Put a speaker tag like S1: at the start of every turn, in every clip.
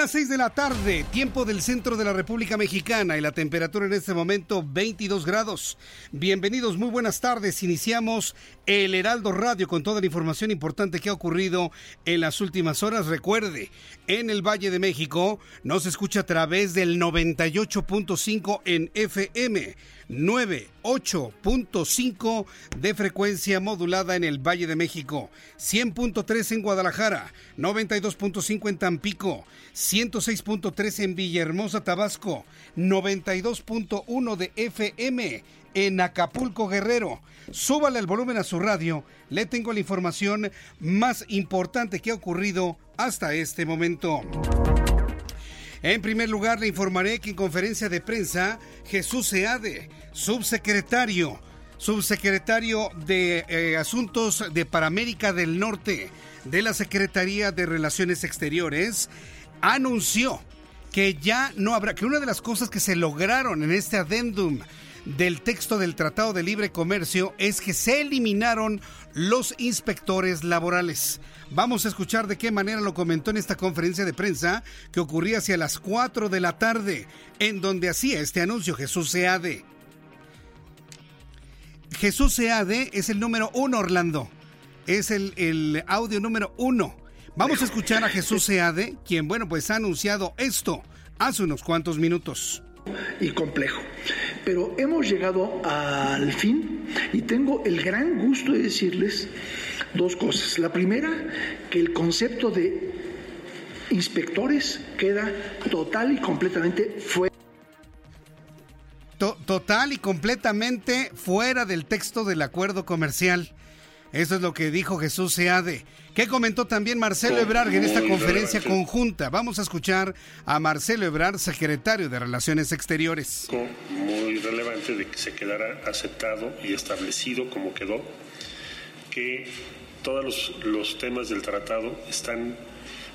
S1: Las 6 de la tarde, tiempo del centro de la República Mexicana y la temperatura en este momento 22 grados. Bienvenidos, muy buenas tardes. Iniciamos el Heraldo Radio con toda la información importante que ha ocurrido en las últimas horas. Recuerde, en el Valle de México nos escucha a través del 98.5 en FM 98.5 de frecuencia modulada en el Valle de México, 100.3 en Guadalajara, 92.5 en Tampico, 106.3 en Villahermosa, Tabasco, 92.1 de FM en Acapulco, Guerrero. Súbale el volumen a su radio, le tengo la información más importante que ha ocurrido hasta este momento. En primer lugar, le informaré que en conferencia de prensa, Jesús Seade, subsecretario, subsecretario de eh, Asuntos de Paramérica del Norte de la Secretaría de Relaciones Exteriores, anunció que ya no habrá, que una de las cosas que se lograron en este adendum del texto del Tratado de Libre Comercio es que se eliminaron los inspectores laborales. Vamos a escuchar de qué manera lo comentó en esta conferencia de prensa que ocurría hacia las 4 de la tarde, en donde hacía este anuncio Jesús Seade. Jesús Seade es el número uno, Orlando. Es el, audio número uno. Vamos a escuchar a Jesús Seade, quien, bueno, pues ha anunciado esto hace unos cuantos minutos
S2: y complejo. Pero hemos llegado al fin y tengo el gran gusto de decirles dos cosas. La primera, que el concepto de inspectores queda total y completamente fuera.
S1: Total y completamente fuera del texto del acuerdo comercial. Eso es lo que dijo Jesús Seade. ¿Qué comentó también Marcelo Ebrard en esta conferencia conjunta? Vamos a escuchar a Marcelo Ebrard, secretario de Relaciones Exteriores.
S3: Muy relevante de que se quedara aceptado y establecido como quedó que todos los, los temas del tratado están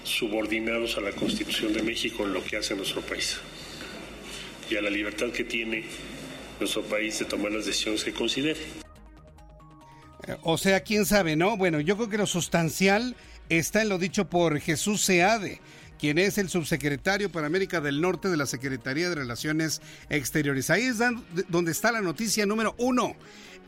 S3: subordinados a la Constitución de México en lo que hace nuestro país y a la libertad que tiene nuestro país de tomar las decisiones que considere.
S1: O sea, quién sabe, ¿no? Bueno, yo creo que lo sustancial está en lo dicho por Jesús Seade, quien es el subsecretario para América del Norte de la Secretaría de Relaciones Exteriores. Ahí es donde está la noticia número uno.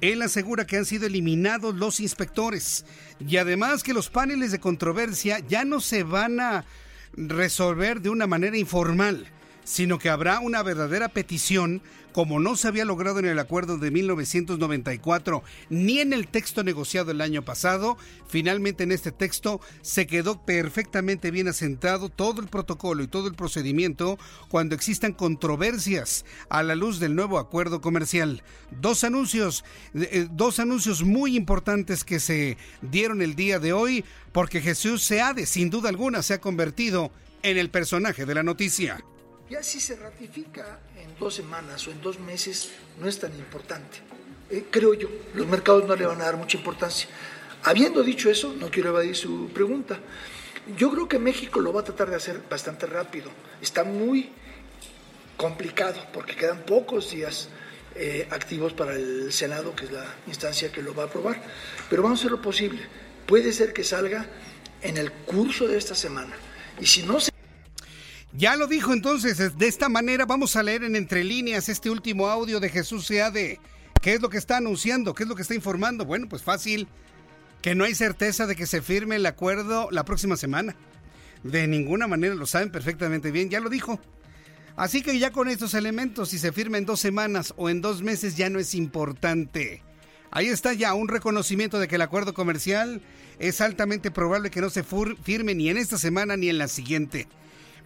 S1: Él asegura que han sido eliminados los inspectores y además que los paneles de controversia ya no se van a resolver de una manera informal, sino que habrá una verdadera petición como no se había logrado en el acuerdo de 1994 ni en el texto negociado el año pasado, finalmente en este texto se quedó perfectamente bien asentado todo el protocolo y todo el procedimiento cuando existan controversias a la luz del nuevo acuerdo comercial. Dos anuncios, eh, dos anuncios muy importantes que se dieron el día de hoy porque Jesús Seade sin duda alguna se ha convertido en el personaje de la noticia.
S2: Ya si se ratifica en dos semanas o en dos meses, no es tan importante. Eh, creo yo, los mercados no le van a dar mucha importancia. Habiendo dicho eso, no quiero evadir su pregunta. Yo creo que México lo va a tratar de hacer bastante rápido. Está muy complicado porque quedan pocos días eh, activos para el Senado, que es la instancia que lo va a aprobar. Pero vamos a hacer lo posible. Puede ser que salga en el curso de esta semana. Y si no se
S1: Ya lo dijo entonces, de esta manera vamos a leer en entre líneas este último audio de Jesús Seade. ¿Qué es lo que está anunciando? ¿Qué es lo que está informando? Bueno, pues fácil, que no hay certeza de que se firme el acuerdo la próxima semana. De ninguna manera, lo saben perfectamente bien, ya lo dijo. Así que ya con estos elementos, si se firma en dos semanas o en dos meses, ya no es importante. Ahí está ya un reconocimiento de que el acuerdo comercial es altamente probable que no se firme ni en esta semana ni en la siguiente.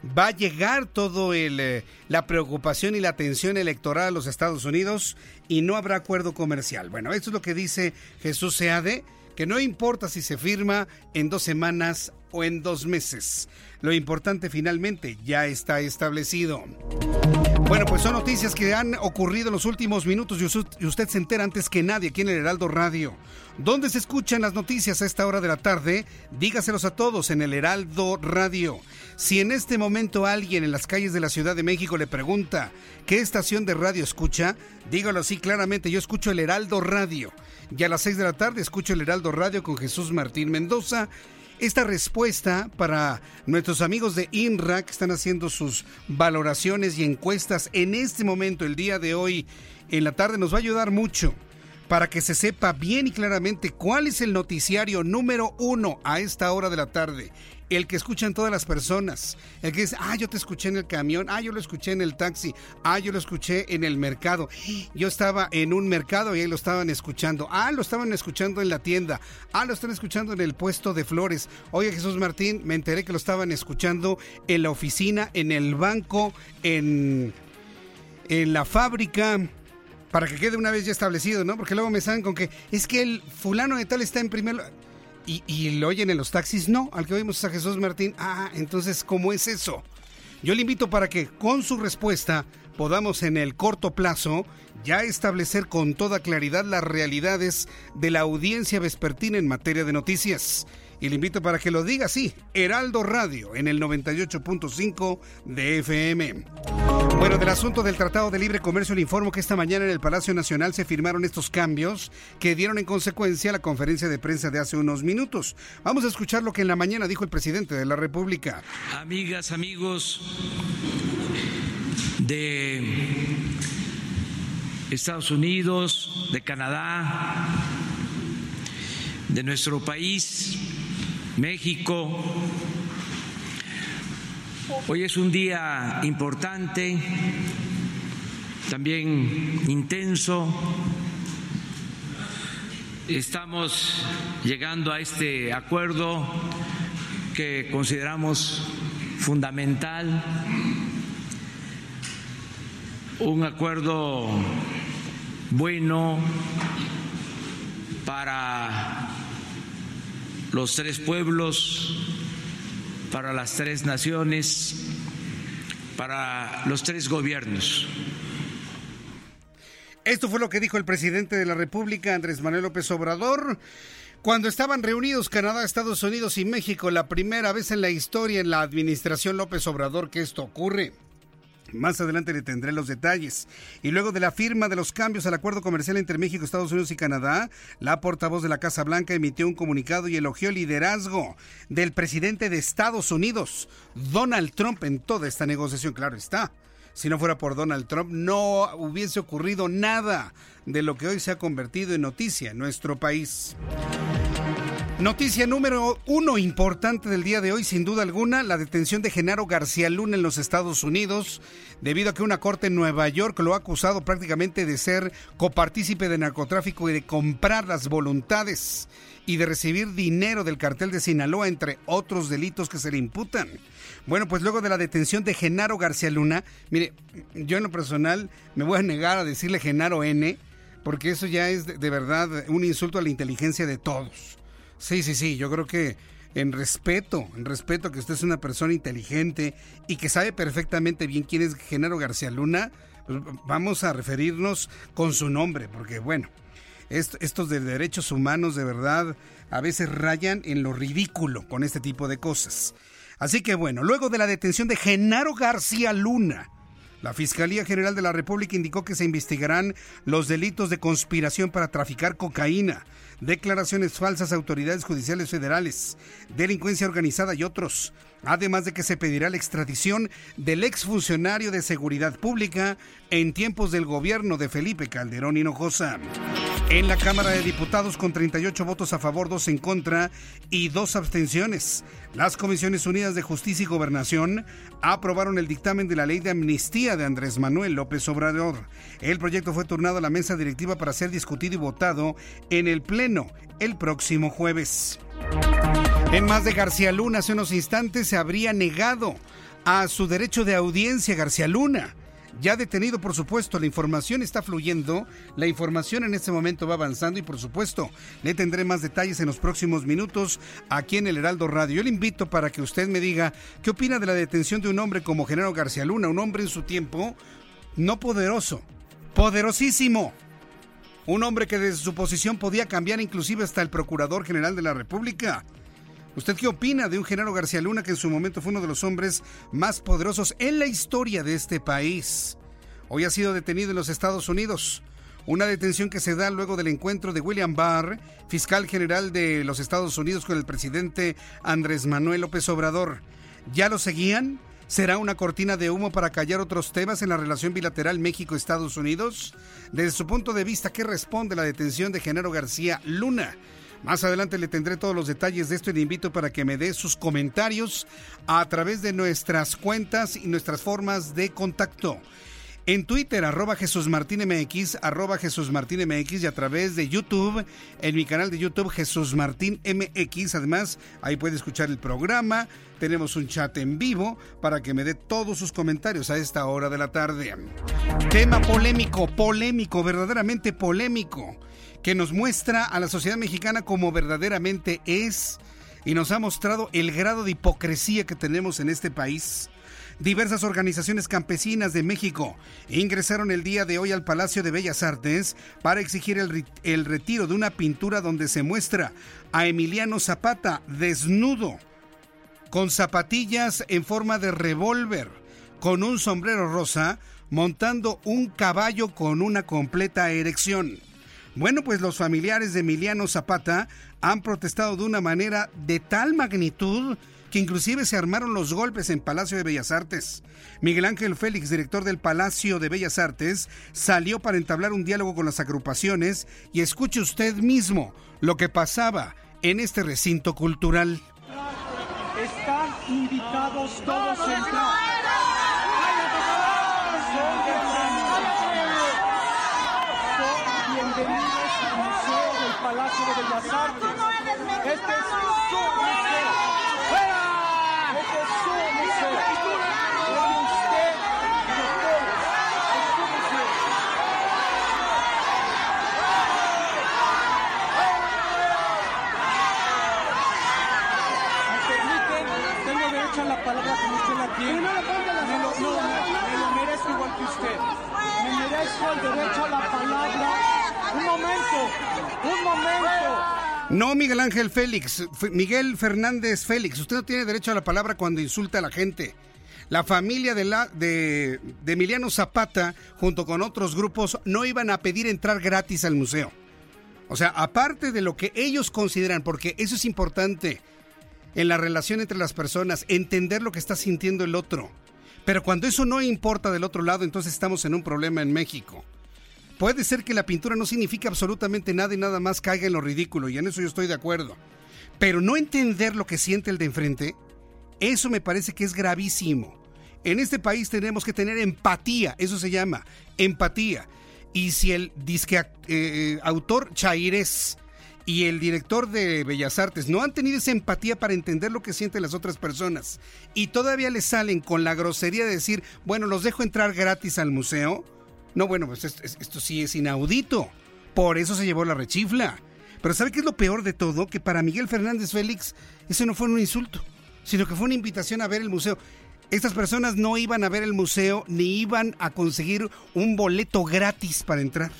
S1: Va a llegar todo el eh, la preocupación y la tensión electoral a los Estados Unidos y no habrá acuerdo comercial. Bueno, esto es lo que dice Jesús Seade, que no importa si se firma en dos semanas o en dos meses. Lo importante finalmente ya está establecido. Bueno, pues son noticias que han ocurrido en los últimos minutos y usted, se entera antes que nadie aquí en el Heraldo Radio. ¿Dónde se escuchan las noticias a esta hora de la tarde? Dígaselos a todos en el Heraldo Radio. Si en este momento alguien en las calles de la Ciudad de México le pregunta qué estación de radio escucha, dígalo así claramente, yo escucho el Heraldo Radio. Y a las 6 de la tarde escucho el Heraldo Radio con Jesús Martín Mendoza esta respuesta para nuestros amigos de INRA que están haciendo sus valoraciones y encuestas en este momento, el día de hoy, en la tarde, nos va a ayudar mucho para que se sepa bien y claramente cuál es el noticiario número uno a esta hora de la tarde el que escuchan todas las personas, el que dice, ah, yo te escuché en el camión, ah, yo lo escuché en el taxi, ah, yo lo escuché en el mercado, yo estaba en un mercado y ahí lo estaban escuchando, ah, lo estaban escuchando en la tienda, ah, lo están escuchando en el puesto de flores, oye Jesús Martín, me enteré que lo estaban escuchando en la oficina, en el banco, en, en la fábrica, para que quede una vez ya establecido, ¿no? Porque luego me saben con que es que el fulano de tal está en primer y, lo oyen en los taxis, no, al que oímos a Jesús Martín. Ah, entonces, ¿cómo es eso? Yo le invito para que con su respuesta podamos en el corto plazo ya establecer con toda claridad las realidades de la audiencia vespertina en materia de noticias. Y le invito para que lo diga así, Heraldo Radio en el 98.5 de FM. Bueno, del asunto del Tratado de Libre Comercio le informo que esta mañana en el Palacio Nacional se firmaron estos cambios que dieron en consecuencia la conferencia de prensa de hace unos minutos. Vamos a escuchar lo que en la mañana dijo el presidente de la República.
S4: Amigas, amigos de Estados Unidos, de Canadá, de nuestro país, México. Hoy es un día importante, también intenso. Estamos llegando a este acuerdo que consideramos fundamental, un acuerdo bueno para los tres pueblos, para las tres naciones, para los tres gobiernos.
S1: Esto fue lo que dijo el presidente de la República, Andrés Manuel López Obrador. Cuando estaban reunidos Canadá, Estados Unidos y México, la primera vez en la historia en la administración López Obrador que esto ocurre. Más adelante le tendré los detalles. Y luego de la firma de los cambios al acuerdo comercial entre México, Estados Unidos y Canadá, la portavoz de la Casa Blanca emitió un comunicado y elogió el liderazgo del presidente de Estados Unidos, Donald Trump, en toda esta negociación. Claro está. Si no fuera por Donald Trump, no hubiese ocurrido nada de lo que hoy se ha convertido en noticia en nuestro país. Noticia número uno importante del día de hoy, sin duda alguna, la detención de Genaro García Luna en los Estados Unidos, debido a que una corte en Nueva York lo ha acusado prácticamente de ser copartícipe de narcotráfico y de comprar las voluntades y de recibir dinero del cartel de Sinaloa, entre otros delitos que se le imputan. Bueno, pues luego de la detención de Genaro García Luna, mire, yo en lo personal me voy a negar a decirle Genaro N, porque eso ya es de verdad un insulto a la inteligencia de todos. Sí, sí, sí, yo creo que en respeto, en respeto que usted es una persona inteligente y que sabe perfectamente bien quién es Genaro García Luna, pues vamos a referirnos con su nombre, porque bueno, estos de derechos humanos de verdad a veces rayan en lo ridículo con este tipo de cosas. Así que bueno, luego de la detención de Genaro García Luna, La Fiscalía General de la República indicó que se investigarán los delitos de conspiración para traficar cocaína, declaraciones falsas a autoridades judiciales federales, delincuencia organizada y otros. Además de que se pedirá la extradición del exfuncionario de seguridad pública en tiempos del gobierno de Felipe Calderón Hinojosa. En la Cámara de Diputados, con 38 votos a favor, 2 en contra y dos abstenciones, las Comisiones Unidas de Justicia y Gobernación aprobaron el dictamen de la ley de amnistía de Andrés Manuel López Obrador. El proyecto fue turnado a la mesa directiva para ser discutido y votado en el Pleno el próximo jueves. En más de García Luna, hace unos instantes se habría negado a su derecho de audiencia García Luna. Ya detenido, por supuesto, la información está fluyendo, la información en este momento va avanzando y por supuesto le tendré más detalles en los próximos minutos aquí en el Heraldo Radio. Yo le invito para que usted me diga qué opina de la detención de un hombre como Genaro García Luna, un hombre en su tiempo no poderoso, poderosísimo. Un hombre que desde su posición podía cambiar inclusive hasta el Procurador General de la República. ¿Usted qué opina de un Genaro García Luna que en su momento fue uno de los hombres más poderosos en la historia de este país? Hoy ha sido detenido en los Estados Unidos. Una detención que se da luego del encuentro de William Barr, fiscal general de los Estados Unidos, con el presidente Andrés Manuel López Obrador. ¿Ya lo seguían? ¿Será una cortina de humo para callar otros temas en la relación bilateral México-Estados Unidos? Desde su punto de vista, ¿qué responde la detención de Genaro García Luna? Más adelante le tendré todos los detalles de esto y le invito para que me dé sus comentarios a través de nuestras cuentas y nuestras formas de contacto. En Twitter, arroba Jesús arroba Jesús Martín MX y a través de YouTube, en mi canal de YouTube Jesús Martín MX. Además, ahí puede escuchar el programa. Tenemos un chat en vivo para que me dé todos sus comentarios a esta hora de la tarde. Tema polémico, polémico, verdaderamente polémico que nos muestra a la sociedad mexicana como verdaderamente es y nos ha mostrado el grado de hipocresía que tenemos en este país. Diversas organizaciones campesinas de México ingresaron el día de hoy al Palacio de Bellas Artes para exigir el, el retiro de una pintura donde se muestra a Emiliano Zapata desnudo, con zapatillas en forma de revólver, con un sombrero rosa, montando un caballo con una completa erección. Bueno, pues los familiares de Emiliano Zapata han protestado de una manera de tal magnitud que inclusive se armaron los golpes en Palacio de Bellas Artes. Miguel Ángel Félix, director del Palacio de Bellas Artes, salió para entablar un diálogo con las agrupaciones y escuche usted mismo lo que pasaba en este recinto cultural.
S5: Están invitados todos a entrar. Palacio de Bellas Artes. Este es su museo. ¡Fuera! Este es su museo. Es usted y de todos. Es su museo. ¿Me permiten? Tengo derecho a la palabra como usted la tiene. Me lo, no, me lo merezco igual que usted. El derecho a la palabra. Un momento, un momento.
S1: No, Miguel Ángel Félix, Miguel Fernández Félix, usted no tiene derecho a la palabra cuando insulta a la gente. La familia de, la, de Emiliano Zapata, junto con otros grupos, no iban a pedir entrar gratis al museo. O sea, aparte de lo que ellos consideran, porque eso es importante en la relación entre las personas, entender lo que está sintiendo el otro. Pero cuando eso no importa del otro lado, entonces estamos en un problema en México. Puede ser que la pintura no signifique absolutamente nada y nada más caiga en lo ridículo, y en eso yo estoy de acuerdo. Pero no entender lo que siente el de enfrente, eso me parece que es gravísimo. En este país tenemos que tener empatía, eso se llama, empatía. Y si el disque eh, autor Chaires y el director de Bellas Artes no han tenido esa empatía para entender lo que sienten las otras personas y todavía les salen con la grosería de decir, bueno, los dejo entrar gratis al museo, no, bueno, pues esto, esto, sí es inaudito. Por eso se llevó la rechifla. Pero ¿sabe qué es lo peor de todo? Que para Miguel Fernández Félix eso no fue un insulto, sino que fue una invitación a ver el museo. Estas personas no iban a ver el museo ni iban a conseguir un boleto gratis para entrar.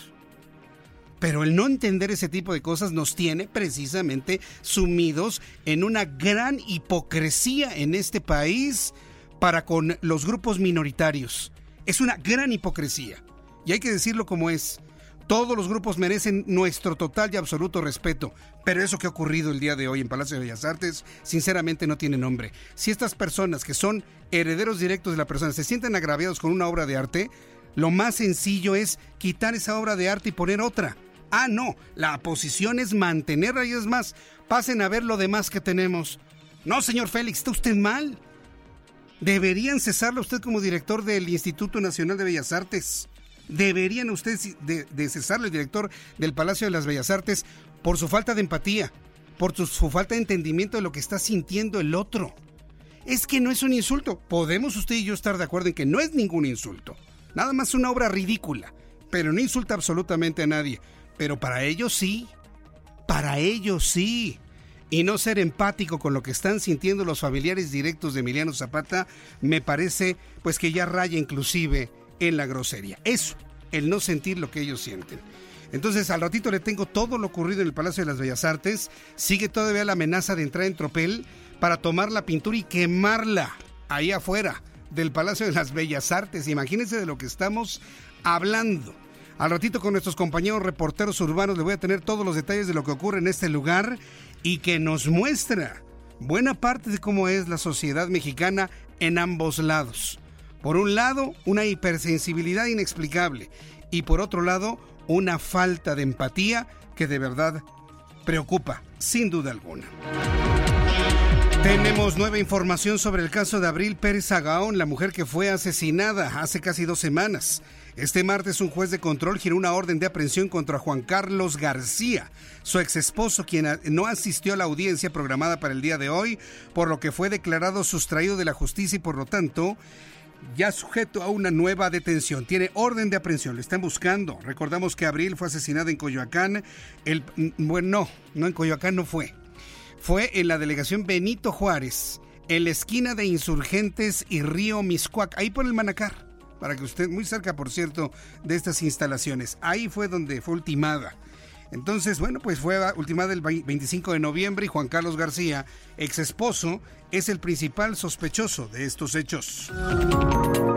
S1: Pero el no entender ese tipo de cosas nos tiene precisamente sumidos en una gran hipocresía en este país para con los grupos minoritarios Es una gran hipocresía. Y hay que decirlo como es. Todos los grupos merecen nuestro total y absoluto respeto, pero eso que ha ocurrido el día de hoy en Palacio de Bellas Artes, sinceramente no tiene nombre. Si estas personas que son herederos directos de la persona se sienten agraviados con una obra de arte, lo más sencillo es quitar esa obra de arte y poner otra. Ah, no, la posición es mantenerla y es más, pasen a ver lo demás que tenemos. No, señor Félix, está usted mal. Deberían cesarlo usted como director del Instituto Nacional de Bellas Artes deberían ustedes de, cesarle el director del Palacio de las Bellas Artes por su falta de empatía, por su, falta de entendimiento de lo que está sintiendo el otro. Es que no es un insulto. Podemos usted y yo estar de acuerdo en que no es ningún insulto. Nada más una obra ridícula, pero no insulta absolutamente a nadie. Pero para ellos sí. Para ellos sí. Y no ser empático con lo que están sintiendo los familiares directos de Emiliano Zapata me parece pues que ya raya inclusive en la grosería. Eso, el no sentir lo que ellos sienten. Entonces, al ratito le tengo todo lo ocurrido en el Palacio de las Bellas Artes. Sigue todavía la amenaza de entrar en tropel para tomar la pintura y quemarla ahí afuera del Palacio de las Bellas Artes. Imagínense de lo que estamos hablando. Al ratito con nuestros compañeros reporteros urbanos le voy a tener todos los detalles de lo que ocurre en este lugar y que nos muestra buena parte de cómo es la sociedad mexicana en ambos lados. Por un lado, una hipersensibilidad inexplicable y por otro lado, una falta de empatía que de verdad preocupa, sin duda alguna. Tenemos nueva información sobre el caso de Abril Pérez Agaón, la mujer que fue asesinada hace casi dos semanas. Este martes un juez de control giró una orden de aprehensión contra Juan Carlos García, su ex esposo, quien no asistió a la audiencia programada para el día de hoy, por lo que fue declarado sustraído de la justicia y por lo tanto ya sujeto a una nueva detención. Tiene orden de aprehensión, lo están buscando. Recordamos que Abril fue asesinada en Coyoacán. El, bueno, no, no en Coyoacán no fue. Fue en la delegación Benito Juárez, en la esquina de Insurgentes y Río Miscuac, ahí por el Manacar. Para que usted, muy cerca, por cierto, de estas instalaciones. Ahí fue donde fue ultimada. Entonces, bueno, pues fue ultimada el 25 de noviembre y Juan Carlos García, ex esposo, es el principal sospechoso de estos hechos.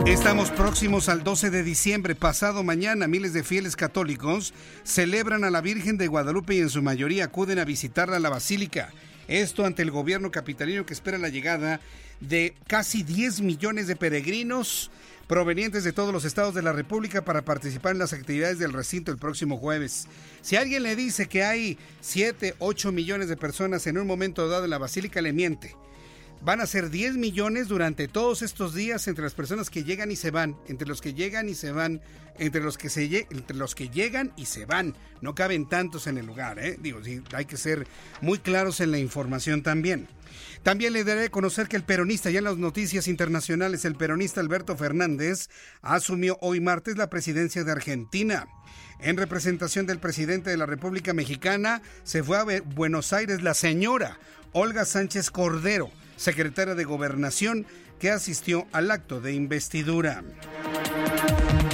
S1: Estamos próximos al 12 de diciembre. Pasado mañana, miles de fieles católicos celebran a la Virgen de Guadalupe y en su mayoría acuden a visitarla a la Basílica. Esto ante el gobierno capitalino que espera la llegada de casi 10 millones de peregrinos provenientes de todos los estados de la República para participar en las actividades del recinto el próximo jueves. Si alguien le dice que hay 7, 8 millones de personas en un momento dado en la Basílica, le miente. Van a ser 10 millones durante todos estos días entre las personas que llegan y se van, entre los que llegan y se van, entre los que, se, entre los que llegan y se van. No caben tantos en el lugar, ¿eh? Digo, hay que ser muy claros en la información también. También le daré a conocer que el peronista, ya en las noticias internacionales, el peronista Alberto Fernández asumió hoy martes la presidencia de Argentina. En representación del presidente de la República Mexicana, se fue a Buenos Aires la señora Olga Sánchez Cordero, secretaria de Gobernación, que asistió al acto de investidura.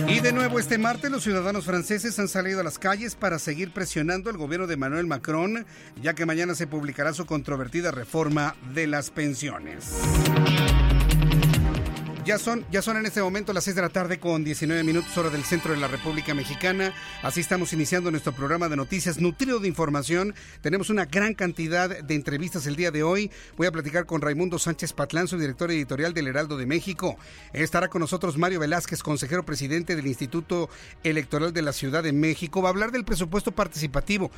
S1: Y de nuevo este martes los ciudadanos franceses han salido a las calles para seguir presionando al gobierno de Manuel Macron, ya que mañana se publicará su controvertida reforma de las pensiones. Ya son, ya son en este momento las 6 de la tarde con 19 minutos hora del centro de la República Mexicana. Así estamos iniciando nuestro programa de noticias nutrido de información. Tenemos una gran cantidad de entrevistas el día de hoy. Voy a platicar con Raimundo Sánchez Patlán, su director editorial del Heraldo de México. Estará con nosotros Mario Velázquez, consejero presidente del Instituto Electoral de la Ciudad de México. Va a hablar del presupuesto participativo.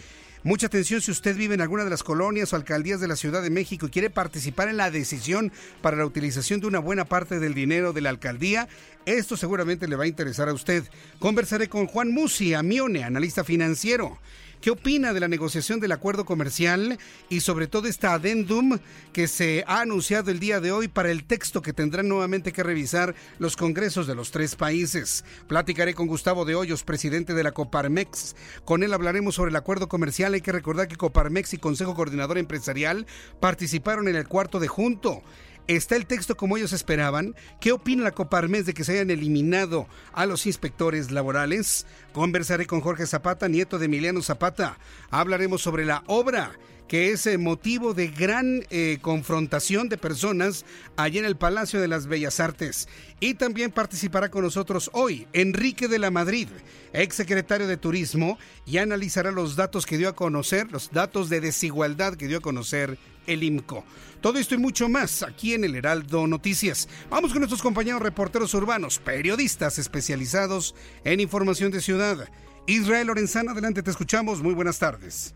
S1: Mucha atención si usted vive en alguna de las colonias o alcaldías de la Ciudad de México y quiere participar en la decisión para la utilización de una buena parte del dinero de la alcaldía. Esto seguramente le va a interesar a usted. Conversaré con Juan Musi, Amione, analista financiero. ¿Qué opina de la negociación del acuerdo comercial y sobre todo esta adendum que se ha anunciado el día de hoy para el texto que tendrán nuevamente que revisar los congresos de los tres países? Platicaré con Gustavo de Hoyos, presidente de la Coparmex. Con él hablaremos sobre el acuerdo comercial. Hay que recordar que Coparmex y Consejo Coordinador Empresarial participaron en el cuarto de junto. ¿Está el texto como ellos esperaban? ¿Qué opina la Coparmes de que se hayan eliminado a los inspectores laborales? Conversaré con Jorge Zapata, nieto de Emiliano Zapata. Hablaremos sobre la obra que es eh, motivo de gran eh, confrontación de personas allí en el Palacio de las Bellas Artes. Y también participará con nosotros hoy Enrique de la Madrid, ex secretario de Turismo, y analizará los datos que dio a conocer, los datos de desigualdad que dio a conocer el IMCO. Todo esto y mucho más aquí en el Heraldo Noticias. Vamos con nuestros compañeros reporteros urbanos, periodistas especializados en información de ciudad. Israel Lorenzana, adelante, te escuchamos. Muy buenas tardes.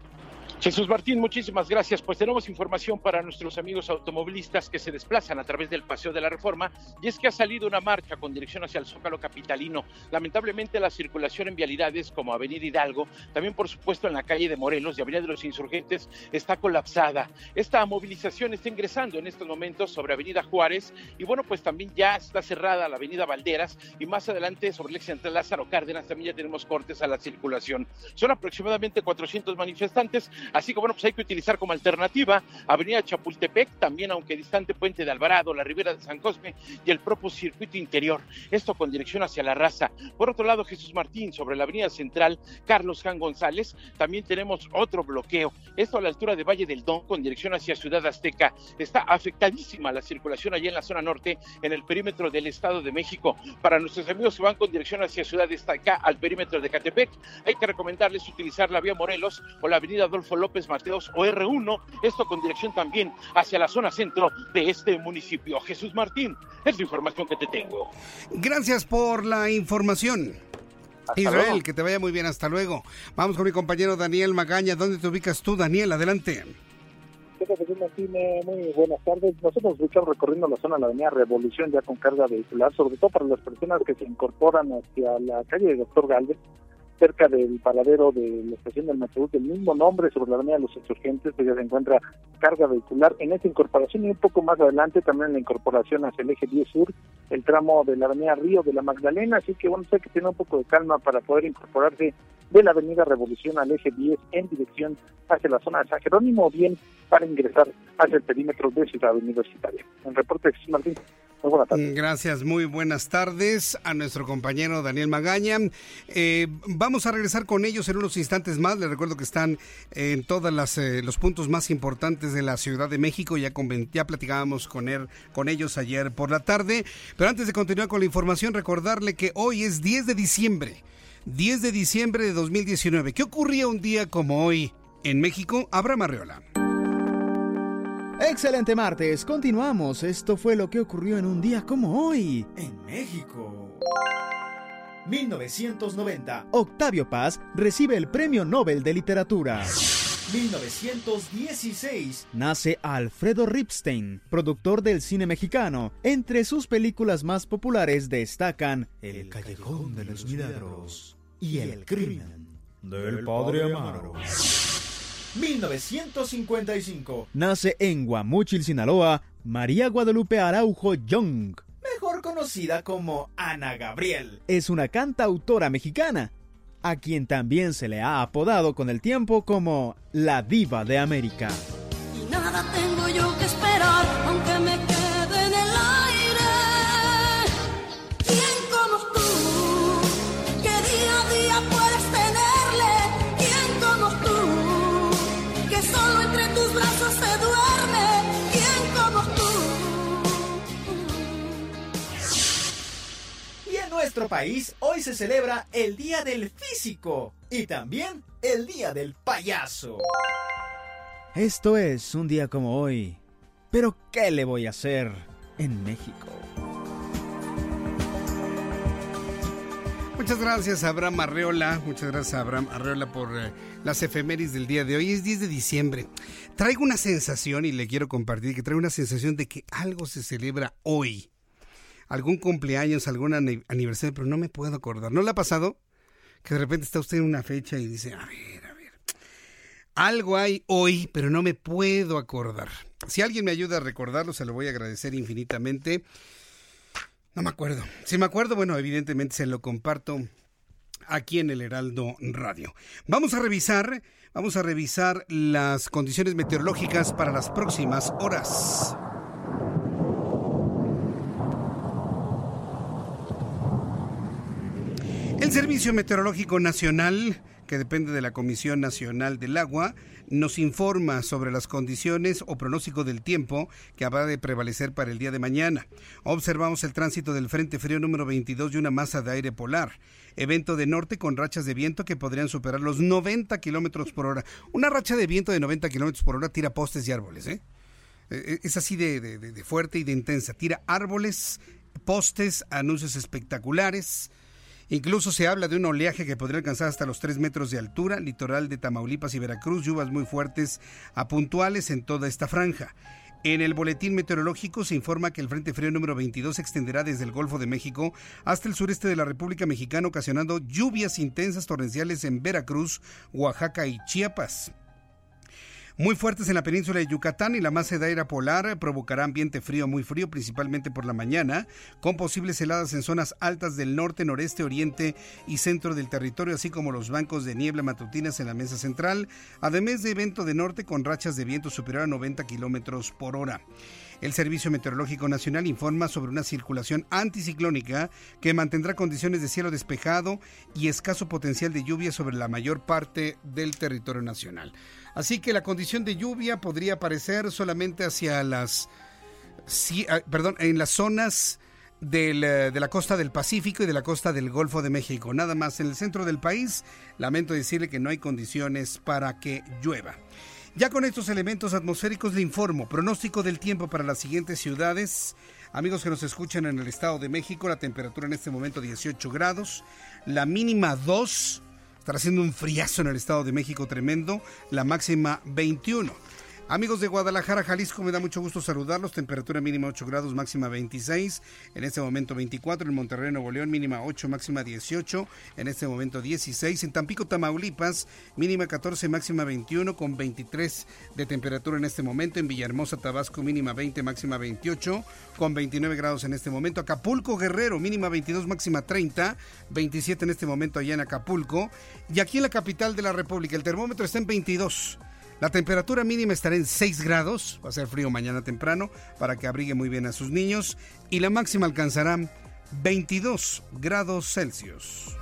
S6: Jesús Martín, muchísimas gracias. Pues tenemos información para nuestros amigos automovilistas que se desplazan a través del Paseo de la Reforma y es que ha salido una marcha con dirección hacia el Zócalo Capitalino. Lamentablemente la circulación en vialidades como Avenida Hidalgo, también por supuesto en la calle de Morelos y Avenida de los Insurgentes está colapsada. Esta movilización está ingresando en estos momentos sobre Avenida Juárez y bueno, pues también ya está cerrada la Avenida Valderas y más adelante sobre el ex central Lázaro Cárdenas también ya tenemos cortes a la circulación. Son aproximadamente 400 manifestantes Así que bueno, pues hay que utilizar como alternativa Avenida Chapultepec, también aunque distante Puente de Alvarado, la Ribera de San Cosme y el propio circuito interior. Esto con dirección hacia la raza. Por otro lado, Jesús Martín, sobre la Avenida Central, Carlos Jan González, también tenemos otro bloqueo. Esto a la altura de Valle del Don, con dirección hacia Ciudad Azteca. Está afectadísima la circulación allá en la zona norte, en el perímetro del Estado de México. Para nuestros amigos que van con dirección hacia Ciudad Azteca, al perímetro de Catepec, hay que recomendarles utilizar la vía Morelos o la Avenida Adolfo López Mateos o R1, esto con dirección también hacia la zona centro de este municipio. Jesús Martín, es la información que te tengo.
S1: Gracias por la información. Israel, que te vaya muy bien, hasta luego. Vamos con mi compañero Daniel Magaña. ¿Dónde te ubicas tú, Daniel? Adelante.
S7: Martín? Muy buenas tardes. Nosotros estamos recorriendo la zona de la avenida Revolución ya con carga vehicular, sobre todo para las personas que se incorporan hacia la calle de Doctor Galvez cerca del paradero de la estación del Metrobús del mismo nombre sobre la avenida de los insurgentes, pues ya se encuentra carga vehicular en esta incorporación y un poco más adelante también la incorporación hacia el eje 10 sur, el tramo de la avenida Río de la Magdalena, así que bueno, sé que tiene un poco de calma para poder incorporarse de la avenida Revolución al eje 10 en dirección hacia la zona de San Jerónimo, bien para ingresar hacia el perímetro de Ciudad Universitaria. En reporte, Martín.
S1: Gracias, muy buenas tardes a nuestro compañero Daniel Magaña. Eh, vamos a regresar con ellos en unos instantes más. Les recuerdo que están en todos eh, los puntos más importantes de la Ciudad de México. Ya, ya platicábamos con, él, con ellos ayer por la tarde. Pero antes de continuar con la información, recordarle que hoy es 10 de diciembre. 10 de diciembre de 2019. ¿Qué ocurría un día como hoy en México? Abraham Arreola.
S8: Excelente martes, continuamos. Esto fue lo que ocurrió en un día como hoy en México. 1990. Octavio Paz recibe el Premio Nobel de Literatura. 1916. Nace Alfredo Ripstein, productor del cine mexicano. Entre sus películas más populares destacan El Callejón de los Milagros y El Crimen del Padre Amaro. 1955. Nace en Guamúchil, Sinaloa, María Guadalupe Araujo Young, mejor conocida como Ana Gabriel. Es una cantautora mexicana, a quien también se le ha apodado con el tiempo como la diva de América.
S9: Y nada tengo yo que esperar,
S8: país hoy se celebra el Día del Físico y también el Día del Payaso. Esto es un día como hoy. Pero ¿qué le voy a hacer en México?
S1: Muchas gracias Abraham Arreola, muchas gracias Abraham Arreola por eh, las efemérides del día de hoy. Es 10 de diciembre. Traigo una sensación y le quiero compartir que traigo una sensación de que algo se celebra hoy. Algún cumpleaños, algún ani- aniversario, pero no me puedo acordar. ¿No le ha pasado? Que de repente está usted en una fecha y dice, a ver, a ver. Algo hay hoy, pero no me puedo acordar. Si alguien me ayuda a recordarlo, se lo voy a agradecer infinitamente. No me acuerdo. Si me acuerdo, bueno, evidentemente se lo comparto aquí en el Heraldo Radio. Vamos a revisar, vamos a revisar las condiciones meteorológicas para las próximas horas. El Servicio Meteorológico Nacional que depende de la Comisión Nacional del Agua, nos informa sobre las condiciones o pronóstico del tiempo que habrá de prevalecer para el día de mañana. Observamos el tránsito del Frente Frío número 22 y una masa de aire polar. Evento de norte con rachas de viento que podrían superar los 90 kilómetros por hora. Una racha de viento de 90 kilómetros por hora tira postes y árboles, ¿eh? eh, eh es así de, de, fuerte y de intensa. Tira árboles, postes, anuncios espectaculares. Incluso se habla de un oleaje que podría alcanzar hasta los 3 metros de altura, litoral de Tamaulipas y Veracruz, lluvias muy fuertes a puntuales en toda esta franja. En el boletín meteorológico se informa que el Frente Frío número 22 se extenderá desde el Golfo de México hasta el sureste de la República Mexicana, ocasionando lluvias intensas torrenciales en Veracruz, Oaxaca y Chiapas muy fuertes en la península de Yucatán y la masa de aire polar provocará ambiente frío muy frío, principalmente por la mañana, con posibles heladas en zonas altas del norte, noreste, oriente y centro del territorio, así como los bancos de niebla matutinas en la mesa central, además de evento de norte con rachas de viento superior a 90 kilómetros por hora. El Servicio Meteorológico Nacional informa sobre una circulación anticiclónica que mantendrá condiciones de cielo despejado y escaso potencial de lluvia sobre la mayor parte del territorio nacional. Así que la condición de lluvia podría aparecer solamente hacia las, ah, perdón, en las zonas eh, de la costa del Pacífico y de la costa del Golfo de México. Nada más en el centro del país, lamento decirle que no hay condiciones para que llueva. Ya con estos elementos atmosféricos le informo, pronóstico del tiempo para las siguientes ciudades. Amigos que nos escuchan en el Estado de México, la temperatura en este momento 18 grados, la mínima 2 Estará haciendo un friazo en el Estado de México tremendo, la máxima 21. Amigos de Guadalajara, Jalisco, me da mucho gusto saludarlos. Temperatura mínima 8 grados, máxima 26. En este momento 24. En Monterrey, Nuevo León, mínima 8, máxima 18. En este momento 16. En Tampico, Tamaulipas, mínima 14, máxima 21, con 23 de temperatura en este momento. En Villahermosa, Tabasco, mínima 20, máxima 28, con 29 grados en este momento. Acapulco, Guerrero, mínima 22, máxima 30. 27 en este momento allá en Acapulco. Y aquí en la capital de la República, el termómetro está en 22. La temperatura mínima estará en 6 grados, va a ser frío mañana temprano para que abrigue muy bien a sus niños y la máxima alcanzará 22 grados Celsius.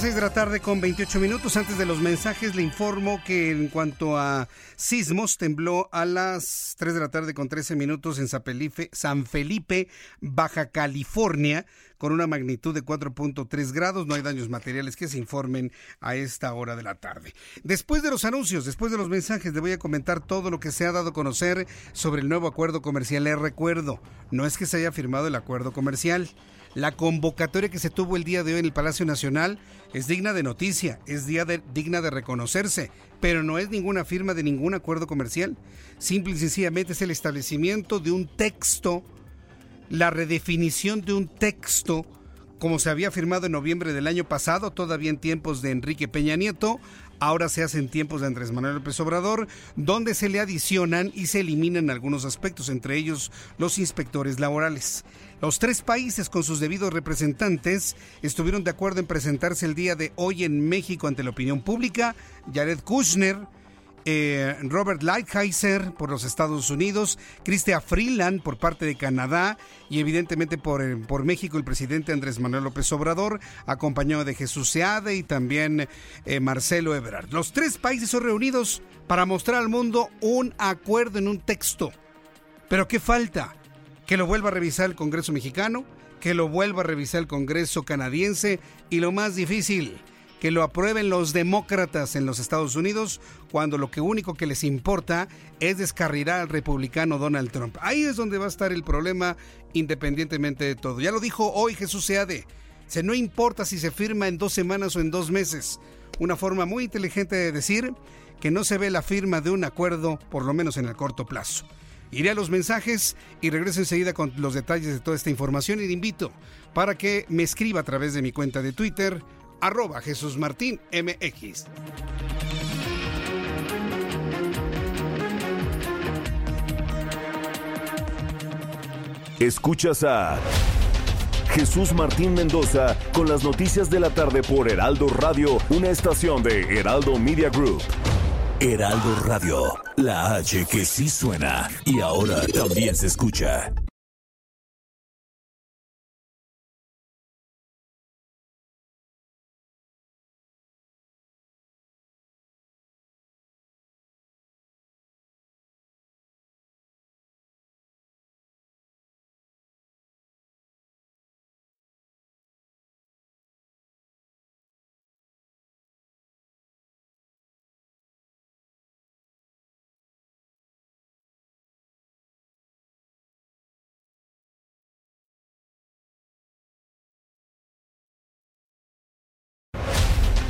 S1: Las 6 de la tarde con 28 minutos. Antes de los mensajes le informo que en cuanto a sismos, tembló a las 3 de la tarde con 13 minutos en San Felipe, Baja California, con una magnitud de 4.3 grados. No hay daños materiales que se informen a esta hora de la tarde. Después de los anuncios, después de los mensajes, le voy a comentar todo lo que se ha dado a conocer sobre el nuevo acuerdo comercial. Le recuerdo, no es que se haya firmado el acuerdo comercial la convocatoria que se tuvo el día de hoy en el Palacio Nacional es digna de noticia, es digna de reconocerse, pero no es ninguna firma de ningún acuerdo comercial. Simple y sencillamente es el establecimiento de un texto, la redefinición de un texto como se había firmado en noviembre del año pasado, todavía en tiempos de Enrique Peña Nieto, ahora se hace en tiempos de Andrés Manuel López Obrador, donde se le adicionan y se eliminan algunos aspectos, entre ellos los inspectores laborales. Los tres países con sus debidos representantes estuvieron de acuerdo en presentarse el día de hoy en México ante la opinión pública. Jared Kushner, eh, Robert Lighthizer por los Estados Unidos, Cristia Freeland por parte de Canadá y evidentemente por, eh, por México el presidente Andrés Manuel López Obrador, acompañado de Jesús Seade y también eh, Marcelo Ebrard. Los tres países son reunidos para mostrar al mundo un acuerdo en un texto. Pero ¿qué falta? Que lo vuelva a revisar el Congreso mexicano, que lo vuelva a revisar el Congreso canadiense y lo más difícil, que lo aprueben los demócratas en los Estados Unidos cuando lo que único que les importa es descarrilar al republicano Donald Trump. Ahí es donde va a estar el problema independientemente de todo. Ya lo dijo hoy Jesús Seade. Se no importa si se firma en dos semanas o en dos meses. Una forma muy inteligente de decir que no se ve la firma de un acuerdo, por lo menos en el corto plazo. Iré a los mensajes y regreso enseguida con los detalles de toda esta información y le invito para que me escriba a través de mi cuenta de Twitter, arroba Jesús Martín MX.
S10: Escuchas a Jesús Martín Mendoza con las noticias de la tarde por Heraldo Radio, una estación de Heraldo Media Group. Heraldo Radio, la H que sí suena y ahora también se escucha.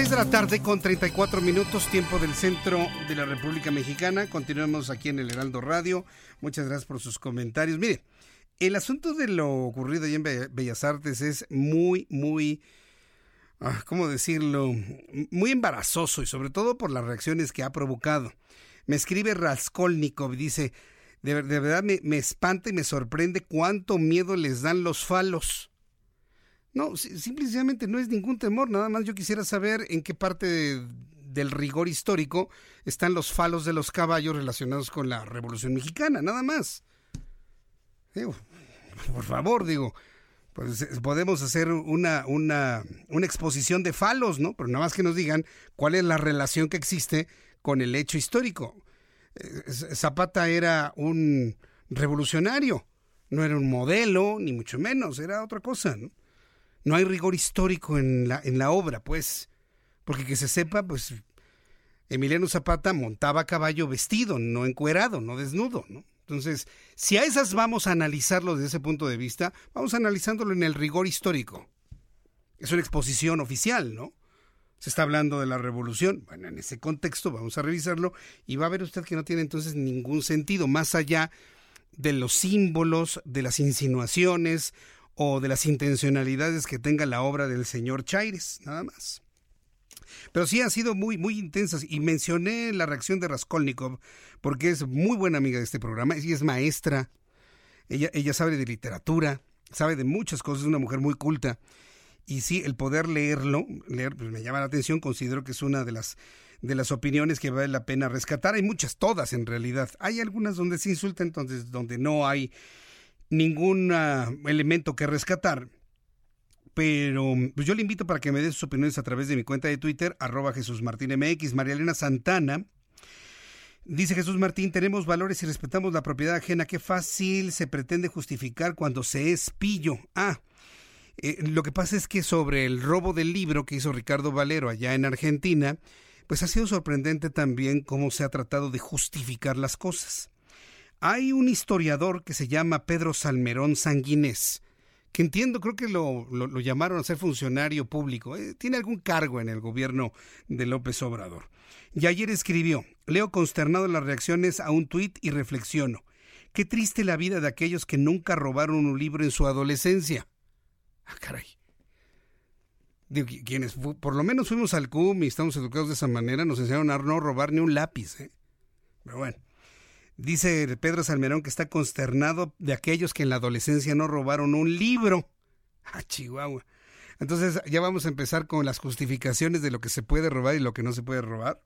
S1: 6 de la tarde con 34 minutos, tiempo del centro de la República Mexicana. Continuamos aquí en el Heraldo Radio. Muchas gracias por sus comentarios. Mire, el asunto de lo ocurrido ahí en Bellas Artes es muy, muy, ah, ¿cómo decirlo? Muy embarazoso y sobre todo por las reacciones que ha provocado. Me escribe Raskolnikov, dice, de, de verdad me, me espanta y me sorprende cuánto miedo les dan los falos. No, simplemente no es ningún temor, nada más yo quisiera saber en qué parte del rigor histórico están los falos de los caballos relacionados con la Revolución Mexicana, nada más. Por favor, digo, pues podemos hacer una, una, una exposición de falos, ¿no? Pero nada más que nos digan cuál es la relación que existe con el hecho histórico. Eh, Zapata era un revolucionario, no era un modelo, ni mucho menos, era otra cosa, ¿no? No hay rigor histórico en la, en la obra, pues, porque que se sepa, pues, Emiliano Zapata montaba caballo vestido, no encuerado, no desnudo, ¿no? Entonces, si a esas vamos a analizarlo desde ese punto de vista, vamos analizándolo en el rigor histórico. Es una exposición oficial, ¿no? Se está hablando de la revolución. Bueno, en ese contexto vamos a revisarlo y va a ver usted que no tiene entonces ningún sentido, más allá de los símbolos, de las insinuaciones o de las intencionalidades que tenga la obra del señor Chaires, nada más. Pero sí han sido muy, muy intensas y mencioné la reacción de Raskolnikov porque es muy buena amiga de este programa y es maestra. Ella, ella sabe de literatura, sabe de muchas cosas, es una mujer muy culta. Y sí, el poder leerlo, leer, pues me llama la atención, considero que es una de las de las opiniones que vale la pena rescatar. Hay muchas, todas en realidad. Hay algunas donde se insulta, entonces donde no hay ningún uh, elemento que rescatar. Pero pues yo le invito para que me dé sus opiniones a través de mi cuenta de Twitter, arroba Jesús Martín MX, María Elena Santana. Dice Jesús Martín, tenemos valores y respetamos la propiedad ajena. Qué fácil se pretende justificar cuando se es pillo. Ah, eh, lo que pasa es que sobre el robo del libro que hizo Ricardo Valero allá en Argentina, pues ha sido sorprendente también cómo se ha tratado de justificar las cosas. Hay un historiador que se llama Pedro Salmerón Sanguinés, que entiendo, creo que lo, llamaron a ser funcionario público, eh, tiene algún cargo en el gobierno de López Obrador. Y ayer escribió, leo consternado las reacciones a un tuit y reflexiono. Qué triste la vida de aquellos que nunca robaron un libro en su adolescencia. Ah, caray. Quienes por lo menos fuimos al CUM y estamos educados de esa manera, nos enseñaron a no robar ni un lápiz. ¿eh? Pero bueno. Dice Pedro Salmerón que está consternado de aquellos que en la adolescencia no robaron un libro. Ah, Chihuahua. Entonces ya vamos a empezar con las justificaciones de lo que se puede robar y lo que no se puede robar.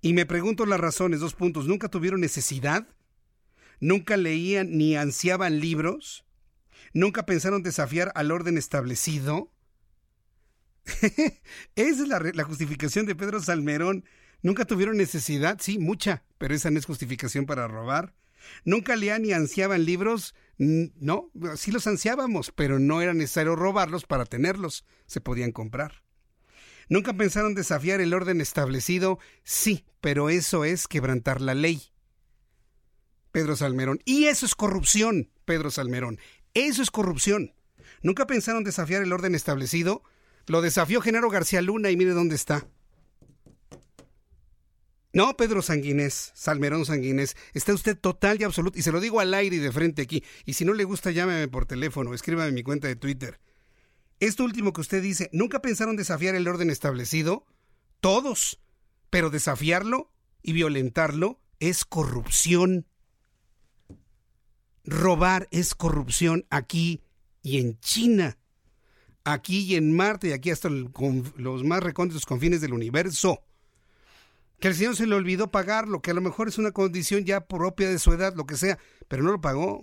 S1: Y me pregunto las razones, dos puntos. ¿Nunca tuvieron necesidad? ¿Nunca leían ni ansiaban libros? ¿Nunca pensaron desafiar al orden establecido? Esa es la, la justificación de Pedro Salmerón Nunca tuvieron necesidad, sí, mucha, pero esa no es justificación para robar. Nunca leían ni ansiaban libros, no, sí los ansiábamos, pero no era necesario robarlos para tenerlos, se podían comprar. ¿Nunca pensaron desafiar el orden establecido? Sí, pero eso es quebrantar la ley. Pedro Salmerón. Y eso es corrupción, Pedro Salmerón. Eso es corrupción. ¿Nunca pensaron desafiar el orden establecido? Lo desafió Genaro García Luna y mire dónde está. No, Pedro Sanguinés, Salmerón Sanguinés, está usted total y absoluto, y se lo digo al aire y de frente aquí, y si no le gusta llámeme por teléfono, escríbame en mi cuenta de Twitter. Esto último que usted dice, ¿nunca pensaron desafiar el orden establecido? Todos, pero desafiarlo y violentarlo es corrupción. Robar es corrupción aquí y en China, aquí y en Marte y aquí hasta los más recónditos confines del universo. Que el Señor se le olvidó pagarlo, que a lo mejor es una condición ya propia de su edad, lo que sea, pero no lo pagó.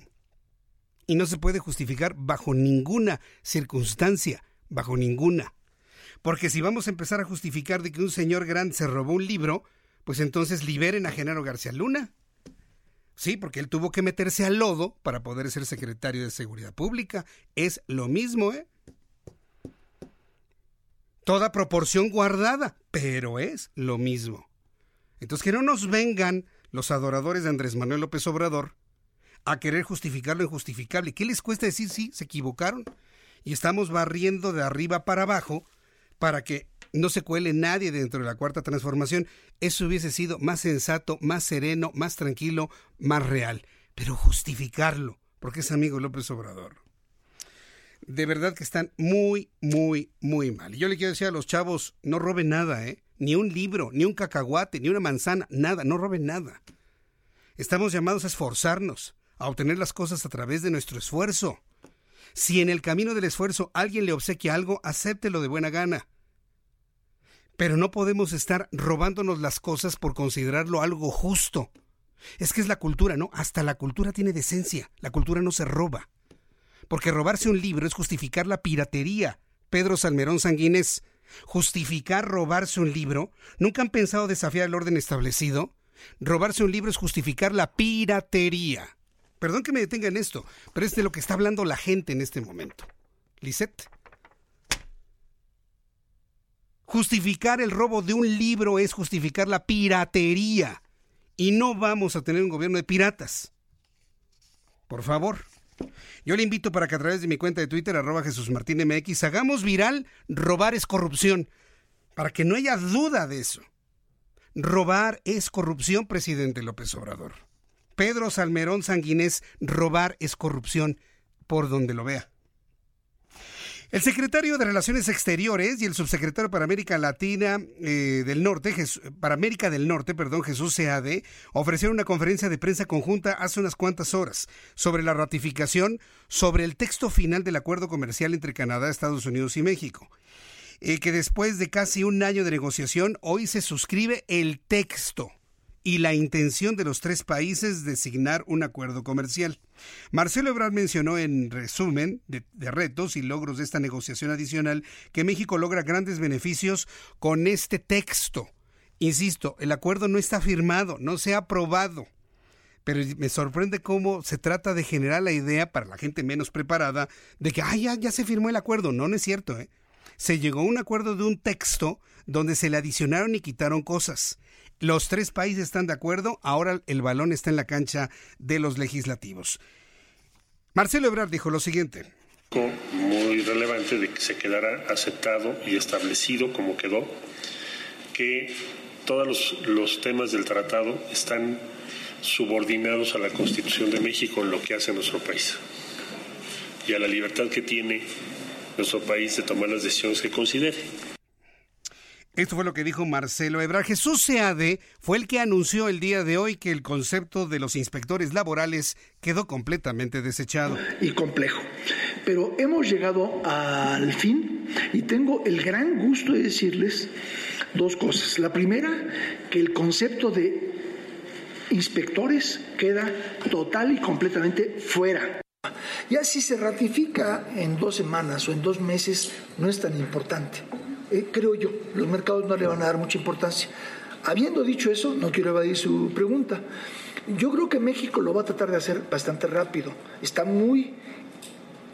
S1: Y no se puede justificar bajo ninguna circunstancia, bajo ninguna. Porque si vamos a empezar a justificar de que un señor grande se robó un libro, pues entonces liberen a Genaro García Luna. Sí, porque él tuvo que meterse al lodo para poder ser secretario de Seguridad Pública. Es lo mismo, ¿eh? Toda proporción guardada, pero es lo mismo. Entonces, que no nos vengan los adoradores de Andrés Manuel López Obrador a querer justificar lo injustificable. ¿Qué les cuesta decir sí, se equivocaron? Y estamos barriendo de arriba para abajo para que no se cuele nadie dentro de la cuarta transformación. Eso hubiese sido más sensato, más sereno, más tranquilo, más real. Pero justificarlo, porque es amigo López Obrador. De verdad que están muy, muy, muy mal. Y yo le quiero decir a los chavos, no roben nada, ¿eh? Ni un libro, ni un cacahuate, ni una manzana, nada, no roben nada. Estamos llamados a esforzarnos, a obtener las cosas a través de nuestro esfuerzo. Si en el camino del esfuerzo alguien le obsequia algo, acéptelo de buena gana. Pero no podemos estar robándonos las cosas por considerarlo algo justo. Es que es la cultura, ¿no? Hasta la cultura tiene decencia. La cultura no se roba. Porque robarse un libro es justificar la piratería. Pedro Salmerón Sanguínez, justificar robarse un libro. ¿Nunca han pensado desafiar el orden establecido? Robarse un libro es justificar la piratería. Perdón que me detenga en esto, pero es de lo que está hablando la gente en este momento. Lisette. Justificar el robo de un libro es justificar la piratería. Y no vamos a tener un gobierno de piratas. Por favor. Yo le invito para que a través de mi cuenta de Twitter, arroba Jesús Martín MX, hagamos viral robar es corrupción. Para que no haya duda de eso. Robar es corrupción, presidente López Obrador. Pedro Salmerón Sanguinés, robar es corrupción, por donde lo vea. El secretario de Relaciones Exteriores y el subsecretario para América Latina eh, del Norte, para América del Norte, perdón, Jesús Seade, ofrecieron una conferencia de prensa conjunta hace unas cuantas horas sobre la ratificación sobre el texto final del acuerdo comercial entre Canadá, Estados Unidos y México. Eh, que después de casi un año de negociación, hoy se suscribe el texto y la intención de los tres países de signar un acuerdo comercial. Marcelo Ebrard mencionó en resumen de, retos y logros de esta negociación adicional que México logra grandes beneficios con este texto. Insisto, el acuerdo no está firmado, no se ha aprobado. Pero me sorprende cómo se trata de generar la idea para la gente menos preparada de que, ya, se firmó el acuerdo. No, no es cierto. ¿eh? Se llegó a un acuerdo de un texto donde se le adicionaron y quitaron cosas. Los tres países están de acuerdo, ahora el balón está en la cancha de los legislativos. Marcelo Ebrard dijo lo siguiente.
S3: Muy relevante de que se quedara aceptado y establecido como quedó, que todos los, los temas del tratado están subordinados a la Constitución de México en lo que hace nuestro país y a la libertad que tiene nuestro país de tomar las decisiones que considere.
S1: Esto fue lo que dijo Marcelo Ebrard. Jesús Seade fue el que anunció el día de hoy que el concepto de los inspectores laborales quedó completamente desechado.
S2: Y complejo. Pero hemos llegado al fin y tengo el gran gusto de decirles dos cosas. La primera, que el concepto de inspectores queda total y completamente fuera. Ya si se ratifica en dos semanas o en dos meses, no es tan importante. Eh, creo yo, los mercados no le van a dar mucha importancia. Habiendo dicho eso, no quiero evadir su pregunta. Yo creo que México lo va a tratar de hacer bastante rápido. Está muy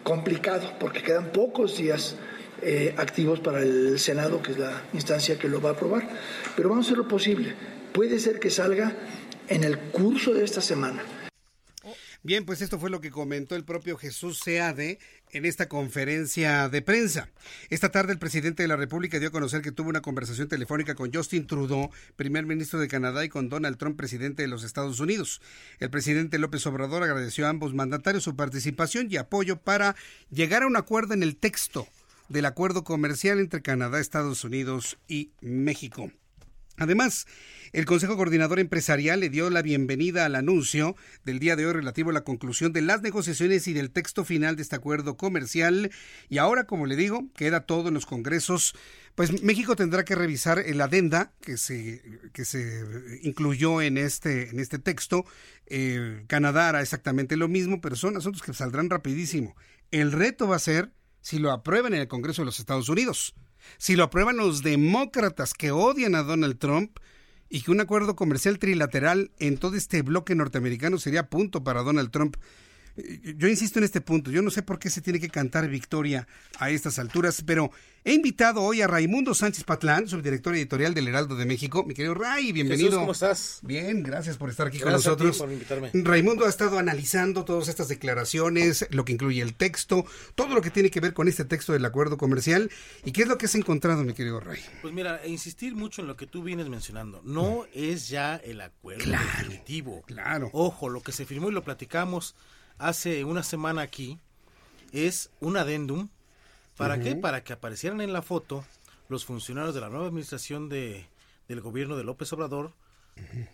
S2: complicado porque quedan pocos días eh, activos para el Senado, que es la instancia que lo va a aprobar. Pero vamos a hacer lo posible. Puede ser que salga en el curso de esta semana.
S1: Bien, pues esto fue lo que comentó el propio Jesús Seade en esta conferencia de prensa. Esta tarde el presidente de la República dio a conocer que tuvo una conversación telefónica con Justin Trudeau, primer ministro de Canadá, y con Donald Trump, presidente de los Estados Unidos. El presidente López Obrador agradeció a ambos mandatarios su participación y apoyo para llegar a un acuerdo en el texto del acuerdo comercial entre Canadá, Estados Unidos y México. Además, el Consejo Coordinador Empresarial le dio la bienvenida al anuncio del día de hoy relativo a la conclusión de las negociaciones y del texto final de este acuerdo comercial. Y ahora, como le digo, queda todo en los congresos. Pues México tendrá que revisar el adenda que se, que se incluyó en este, en este texto. Eh, Canadá hará exactamente lo mismo, pero son asuntos que saldrán rapidísimo. El reto va a ser si lo aprueban en el Congreso de los Estados Unidos. Si lo aprueban los demócratas que odian a Donald Trump y que un acuerdo comercial trilateral en todo este bloque norteamericano sería punto para Donald Trump. Eh, yo insisto en este punto, yo no sé por qué se tiene que cantar victoria a estas alturas, pero he invitado hoy a Raimundo Sánchez Patlán, subdirector editorial del Heraldo de México. Mi querido Ray, bienvenido.
S11: Jesús, ¿cómo estás?
S1: Bien, gracias por estar aquí
S11: gracias
S1: con nosotros.
S11: A ti por invitarme.
S1: Raimundo ha estado analizando todas estas declaraciones, lo que incluye el texto, todo lo que tiene que ver con este texto del acuerdo comercial. ¿Y qué es lo que has encontrado, mi querido Ray?
S11: Pues mira, insistir mucho en lo que tú vienes mencionando. No es ya el acuerdo
S1: Claro,
S11: definitivo.
S1: Claro.
S11: Ojo, lo que se firmó y lo platicamos hace una semana aquí es un adendum. ¿Para qué? Para que aparecieran en la foto los funcionarios de la nueva administración de, del gobierno de López Obrador,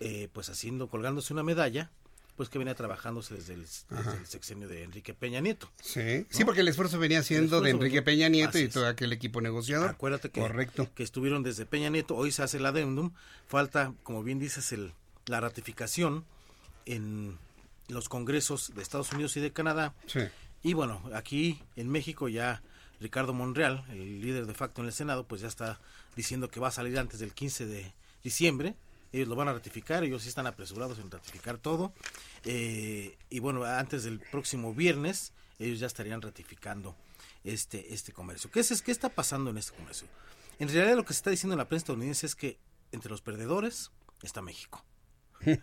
S11: eh, pues haciendo, colgándose una medalla, pues que venía trabajándose desde el, desde
S1: Ajá.
S11: el sexenio de Enrique Peña Nieto.
S1: Sí, sí, porque el esfuerzo venía siendo de Enrique Peña Nieto y todo aquel equipo negociador.
S11: Acuérdate que,
S1: Correcto.
S11: que estuvieron desde Peña Nieto, hoy se hace el adendum, falta, como bien dices, el, la ratificación en los congresos de Estados Unidos y de Canadá.
S1: Sí.
S11: Y bueno, aquí en México ya Ricardo Monreal, el líder de facto en el Senado, pues ya está diciendo que va a salir antes del 15 de diciembre. Ellos lo van a ratificar, ellos sí están apresurados en ratificar todo. Eh, y bueno, antes del próximo viernes, ellos ya estarían ratificando este, este comercio. ¿Qué, es, ¿Qué está pasando en este comercio? En realidad lo que se está diciendo en la prensa estadounidense es que entre los perdedores está México.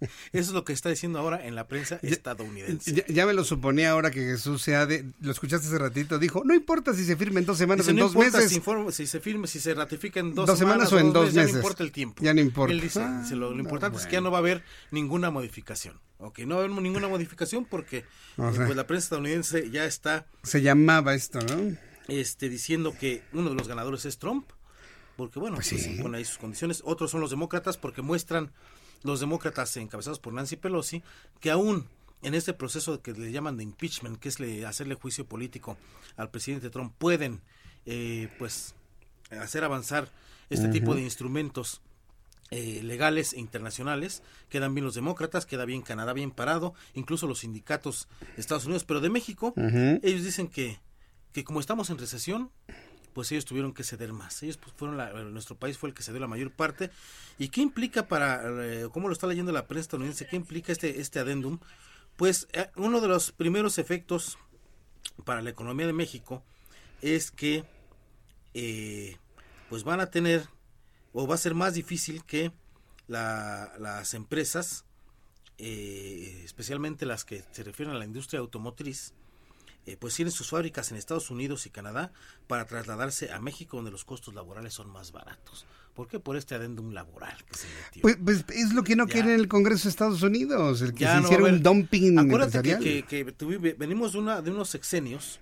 S11: Eso es lo que está diciendo ahora en la prensa estadounidense.
S1: Ya, ya me lo suponía ahora que Jesús sea de. Lo escuchaste hace ratito. Dijo: No importa si se firma en dos semanas
S11: Dice,
S1: en
S11: no
S1: dos
S11: importa
S1: meses.
S11: Si, informa- si se firme, si se ratifica en dos,
S1: Dos semanas o en dos
S11: Ya
S1: meses.
S11: no importa el tiempo.
S1: Ya no importa.
S11: Él dice,
S1: Ah,
S11: lo, lo
S1: no,
S11: importante es que ya no va a haber ninguna modificación. Ok, no va a haber ninguna modificación porque
S1: O
S11: eh,
S1: sea.
S11: pues la prensa estadounidense ya está
S1: Se llamaba esto, ¿no?
S11: este, diciendo que uno de los ganadores es Trump, porque bueno,
S1: Pues
S11: pues,
S1: sí.
S11: ahí sus condiciones. Otros son los demócratas porque muestran los demócratas encabezados por Nancy Pelosi que aún en este proceso que le llaman de impeachment, que es le- hacerle juicio político al presidente Trump, pueden eh, pues hacer avanzar este tipo de instrumentos eh, legales e internacionales. Quedan bien los demócratas, queda bien Canadá bien parado, incluso los sindicatos de Estados Unidos, pero de México, ellos dicen que, que como estamos en recesión, pues ellos tuvieron que ceder más. Ellos pues, fueron la- nuestro país fue el que cedió la mayor parte. ¿Y qué implica para, eh, cómo lo está leyendo la prensa estadounidense, qué implica este, este adendum? Pues eh, uno de los primeros efectos para la economía de México es que eh, pues van a tener o va a ser más difícil que la- las empresas, eh, especialmente las que se refieren a la industria automotriz, eh, pues tienen sus fábricas en Estados Unidos y Canadá para trasladarse a México donde los costos laborales son más baratos. ¿Por qué? Por este adendum laboral que se metió.
S1: Pues, pues es lo que no
S11: Ya.
S1: quiere el Congreso de Estados Unidos, el que
S11: Ya
S1: se
S11: no
S1: hiciera un dumping
S11: Acuérdate que,
S1: empresarial.
S11: que, venimos de, una, de unos sexenios,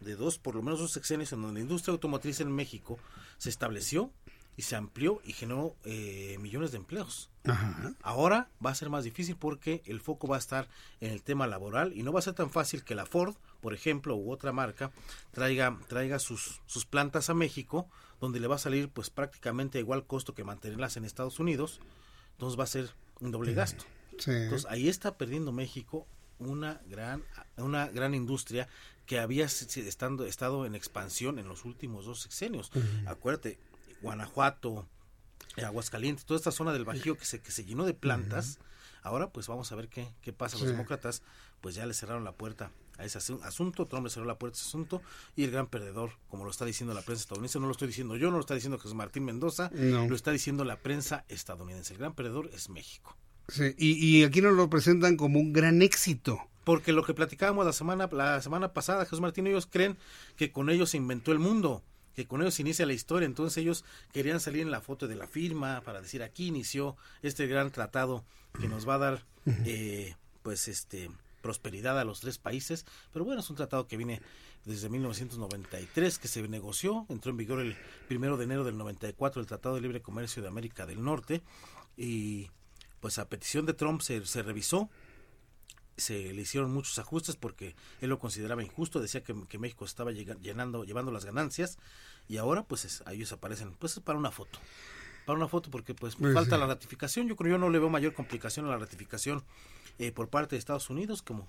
S11: de dos, por lo menos dos sexenios, en donde la industria automotriz en México se estableció y se amplió y generó eh, millones de empleos.
S1: Ajá.
S11: Ahora va a ser más difícil porque el foco va a estar en el tema laboral y no va a ser tan fácil que la Ford, por ejemplo, u otra marca, traiga, traiga sus, sus plantas a México, donde le va a salir pues prácticamente a igual costo que mantenerlas en Estados Unidos, entonces va a ser un doble gasto.
S1: Sí.
S11: Entonces ahí está perdiendo México una gran, una gran industria que había estando, estado en expansión en los últimos dos sexenios. Acuérdate, Guanajuato, Aguascalientes, toda esta zona del Bajío que se, que se llenó de plantas. Ahora pues vamos a ver qué, qué pasa. Los
S1: Sí.
S11: demócratas pues ya le cerraron la puerta a ese asunto, Trump le cerró la puerta a ese asunto y el gran perdedor, como lo está diciendo la prensa estadounidense, no lo estoy diciendo yo, no lo está diciendo Jesús Martín Mendoza, lo está diciendo la prensa estadounidense. El gran perdedor es México.
S1: Sí, y, aquí nos lo presentan como un gran éxito.
S11: Porque lo que platicábamos la semana, la semana pasada, Jesús Martín, ellos creen que con ellos se inventó el mundo que con ellos inicia la historia. Entonces ellos querían salir en la foto de la firma para decir aquí inició este gran tratado que nos va a dar, eh, pues, este prosperidad a los tres países. Pero bueno, es un tratado que viene desde 1993, que se negoció, entró en vigor el primero de enero del 94 el Tratado de Libre Comercio de América del Norte y pues a petición de Trump se, se revisó se le hicieron muchos ajustes porque él lo consideraba injusto, decía que, México estaba llenando, llevando las ganancias y ahora pues ellos aparecen, pues es para una foto, para una foto porque pues, pues falta la ratificación, yo creo yo no le veo mayor complicación a la ratificación eh, por parte de Estados Unidos como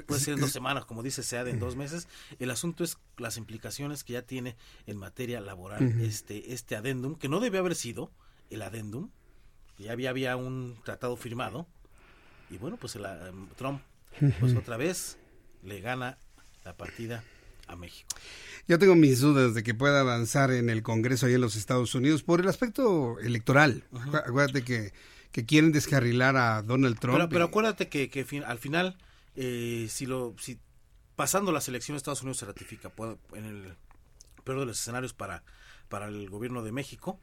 S11: puede ser en dos semanas, como dice SEAD en dos meses. El asunto es las implicaciones que ya tiene en materia laboral este, este adendum, que no debe haber sido el adendum, ya había, había un tratado firmado, y bueno, pues el, em, Trump, pues otra vez le gana la partida a México.
S1: Yo tengo mis dudas de que pueda avanzar en el Congreso ahí en los Estados Unidos por el aspecto electoral. Acuérdate que, que, quieren descarrilar a Donald Trump.
S11: Pero, acuérdate que, que al final, eh, si lo si pasando las elecciones Estados Unidos se ratifica en el peor de los escenarios para, para el gobierno de México,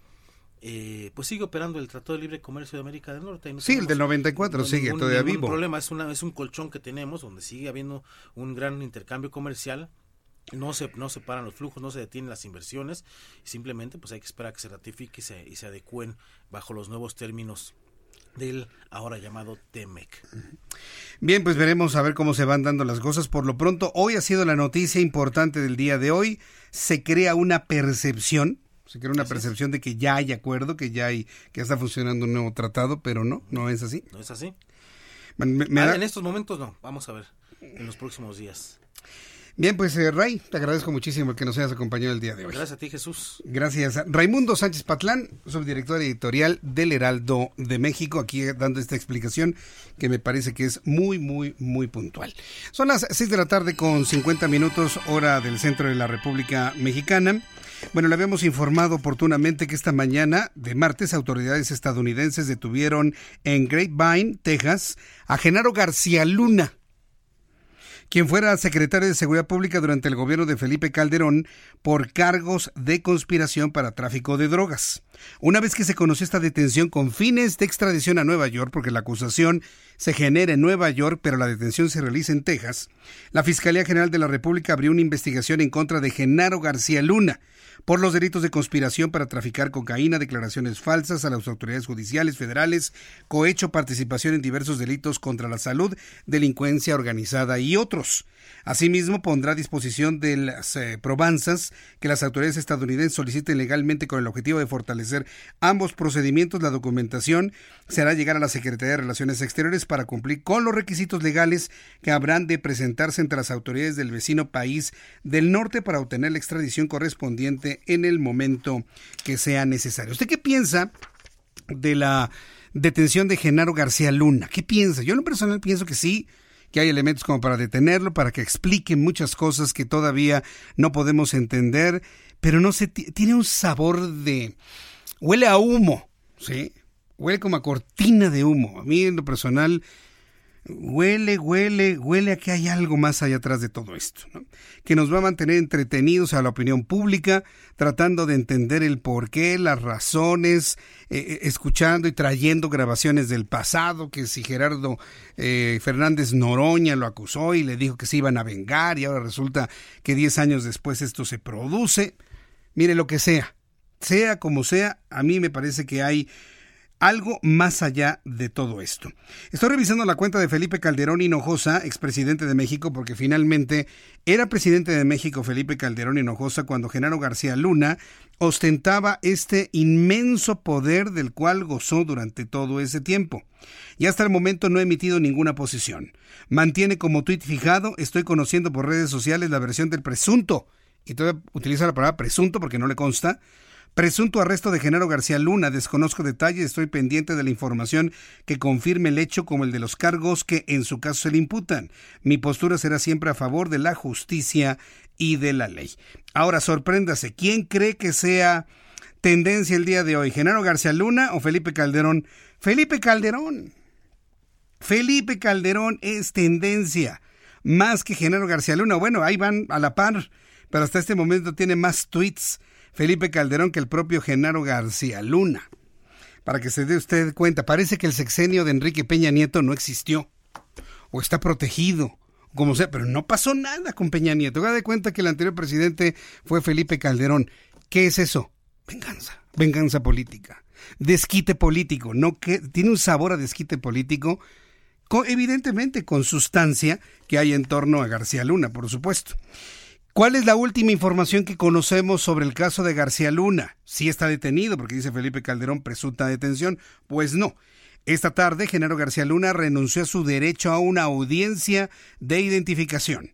S11: eh, pues sigue operando el Tratado de Libre Comercio de América del Norte.
S1: sí, el del 94 sigue todavía vivo.
S11: Problema es, una, es un colchón que tenemos donde sigue habiendo un gran intercambio comercial. No se, no se paran los flujos, no se detienen las inversiones. Simplemente pues hay que esperar a que se ratifique y se, y se adecúen bajo los nuevos términos del ahora llamado TEMEC.
S1: Bien, pues veremos a ver cómo se van dando las cosas. Por lo pronto, hoy ha sido la noticia importante del día de hoy. Se crea una percepción se crea una percepción de que ya hay acuerdo, que ya hay, que está funcionando un nuevo tratado, pero no, no es así.
S11: No es así. Ah, en estos momentos no, vamos a ver, en los próximos días.
S1: Bien, pues eh, Ray, te agradezco muchísimo que nos hayas acompañado el día de hoy.
S11: Gracias a ti, Jesús.
S1: Gracias. Raimundo Sánchez Patlán, subdirector editorial del Heraldo de México, aquí dando esta explicación que me parece que es muy, muy, muy puntual. Son las 6 de la tarde con 50 minutos, hora del centro de la República Mexicana. Bueno, le habíamos informado oportunamente que esta mañana de martes autoridades estadounidenses detuvieron en Grapevine, Texas, a Genaro García Luna, quien fuera secretario de Seguridad Pública durante el gobierno de Felipe Calderón por cargos de conspiración para tráfico de drogas. Una vez que se conoció esta detención con fines de extradición a Nueva York, porque la acusación se genera en Nueva York, pero la detención se realiza en Texas, la Fiscalía General de la República abrió una investigación en contra de Genaro García Luna, por los delitos de conspiración para traficar cocaína, declaraciones falsas a las autoridades judiciales federales, cohecho, participación en diversos delitos contra la salud, delincuencia organizada y otros. Asimismo, pondrá a disposición de las eh, probanzas que las autoridades estadounidenses soliciten legalmente con el objetivo de fortalecer ambos procedimientos. La documentación se hará llegar a la Secretaría de Relaciones Exteriores para cumplir con los requisitos legales que habrán de presentarse entre las autoridades del vecino país del norte para obtener la extradición correspondiente en el momento que sea necesario. ¿Usted qué piensa de la detención de Genaro García Luna? ¿Qué piensa? Yo en lo personal pienso que sí, que hay elementos como para detenerlo, para que explique muchas cosas que todavía no podemos entender, pero no sé, tiene un sabor de... huele a humo, ¿sí? Huele como a cortina de humo. A mí en lo personal huele, huele, huele a que hay algo más allá atrás de todo esto, que nos va a mantener entretenidos a la opinión pública, tratando de entender el porqué, las razones, eh, eh, escuchando y trayendo grabaciones del pasado, que si Gerardo eh, Fernández Noroña lo acusó y le dijo que se iban a vengar y ahora resulta que diez años después esto se produce. Mire lo que sea, sea como sea, a mí me parece que hay algo más allá de todo esto. Estoy revisando la cuenta de Felipe Calderón Hinojosa, expresidente de México, porque finalmente era presidente de México Felipe Calderón Hinojosa cuando Genaro García Luna ostentaba este inmenso poder del cual gozó durante todo ese tiempo. Y hasta el momento no ha emitido ninguna posición. Mantiene como tuit fijado, estoy conociendo por redes sociales la versión del presunto, y todavía utiliza la palabra presunto porque no le consta, Presunto arresto de Genaro García Luna. Desconozco detalles, estoy pendiente de la información que confirme el hecho como el de los cargos que en su caso se le imputan. Mi postura será siempre a favor de la justicia y de la ley. Ahora, sorpréndase, ¿quién cree que sea tendencia el día de hoy? ¿Genaro García Luna o Felipe Calderón? Felipe Calderón. Felipe Calderón es tendencia, más que Genaro García Luna. Bueno, ahí van a la par, pero hasta este momento tiene más tweets Felipe Calderón que el propio Genaro García Luna. Para que se dé usted cuenta, parece que el sexenio de Enrique Peña Nieto no existió, o está protegido, como sea, pero no pasó nada con Peña Nieto. Haga de cuenta que el anterior presidente fue Felipe Calderón. ¿Qué es eso? Venganza, venganza política, desquite político, no que tiene un sabor a desquite político, evidentemente con sustancia que hay en torno a García Luna, por supuesto. ¿Cuál es la última información que conocemos sobre el caso de García Luna? Si está detenido, porque dice Felipe Calderón presunta detención. Pues no. Esta tarde, Genaro García Luna renunció a su derecho a una audiencia de identificación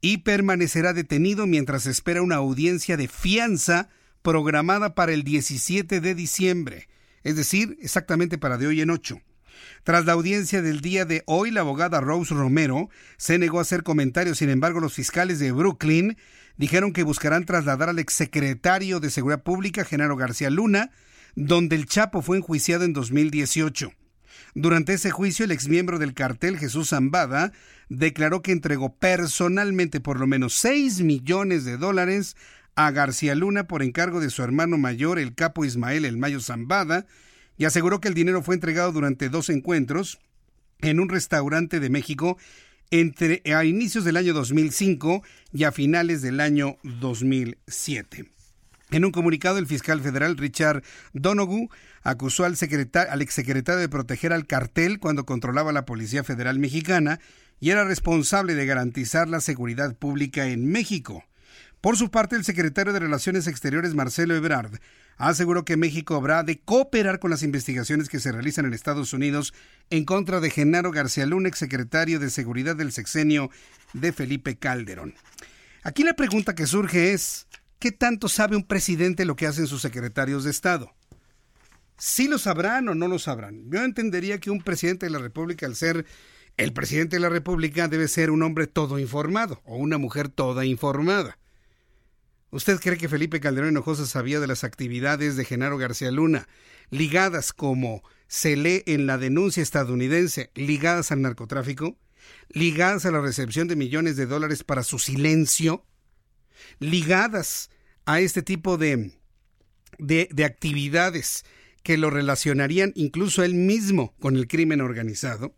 S1: y permanecerá detenido mientras espera una audiencia de fianza programada para el 17 de diciembre, es decir, exactamente para de hoy en ocho. Tras la audiencia del día de hoy, la abogada Rose Romero se negó a hacer comentarios. Sin embargo, los fiscales de Brooklyn dijeron que buscarán trasladar al exsecretario de Seguridad Pública, Genaro García Luna, donde el Chapo fue enjuiciado en 2018. Durante ese juicio, el exmiembro del cartel, Jesús Zambada, declaró que entregó personalmente por lo menos 6 millones de dólares a García Luna por encargo de su hermano mayor, el capo Ismael El Mayo Zambada, y aseguró que el dinero fue entregado durante dos encuentros en un restaurante de México entre a inicios del año 2005 y a finales del año 2007. En un comunicado, el fiscal federal Richard Donoghue acusó al, al exsecretario de proteger al cartel cuando controlaba la Policía Federal Mexicana y era responsable de garantizar la seguridad pública en México. Por su parte, el secretario de Relaciones Exteriores, Marcelo Ebrard, aseguró que México habrá de cooperar con las investigaciones que se realizan en Estados Unidos en contra de Genaro García Luna, secretario de Seguridad del sexenio de Felipe Calderón. Aquí la pregunta que surge es, ¿qué tanto sabe un presidente lo que hacen sus secretarios de Estado? ¿Sí lo sabrán o no lo sabrán? Yo entendería que un presidente de la República, al ser el presidente de la República, debe ser un hombre todo informado o una mujer toda informada. ¿Usted cree que Felipe Calderón Hinojosa sabía de las actividades de Genaro García Luna, ligadas como se lee en la denuncia estadounidense, ligadas al narcotráfico, ligadas a la recepción de millones de dólares para su silencio, ligadas a este tipo de, de, de actividades que lo relacionarían incluso él mismo con el crimen organizado?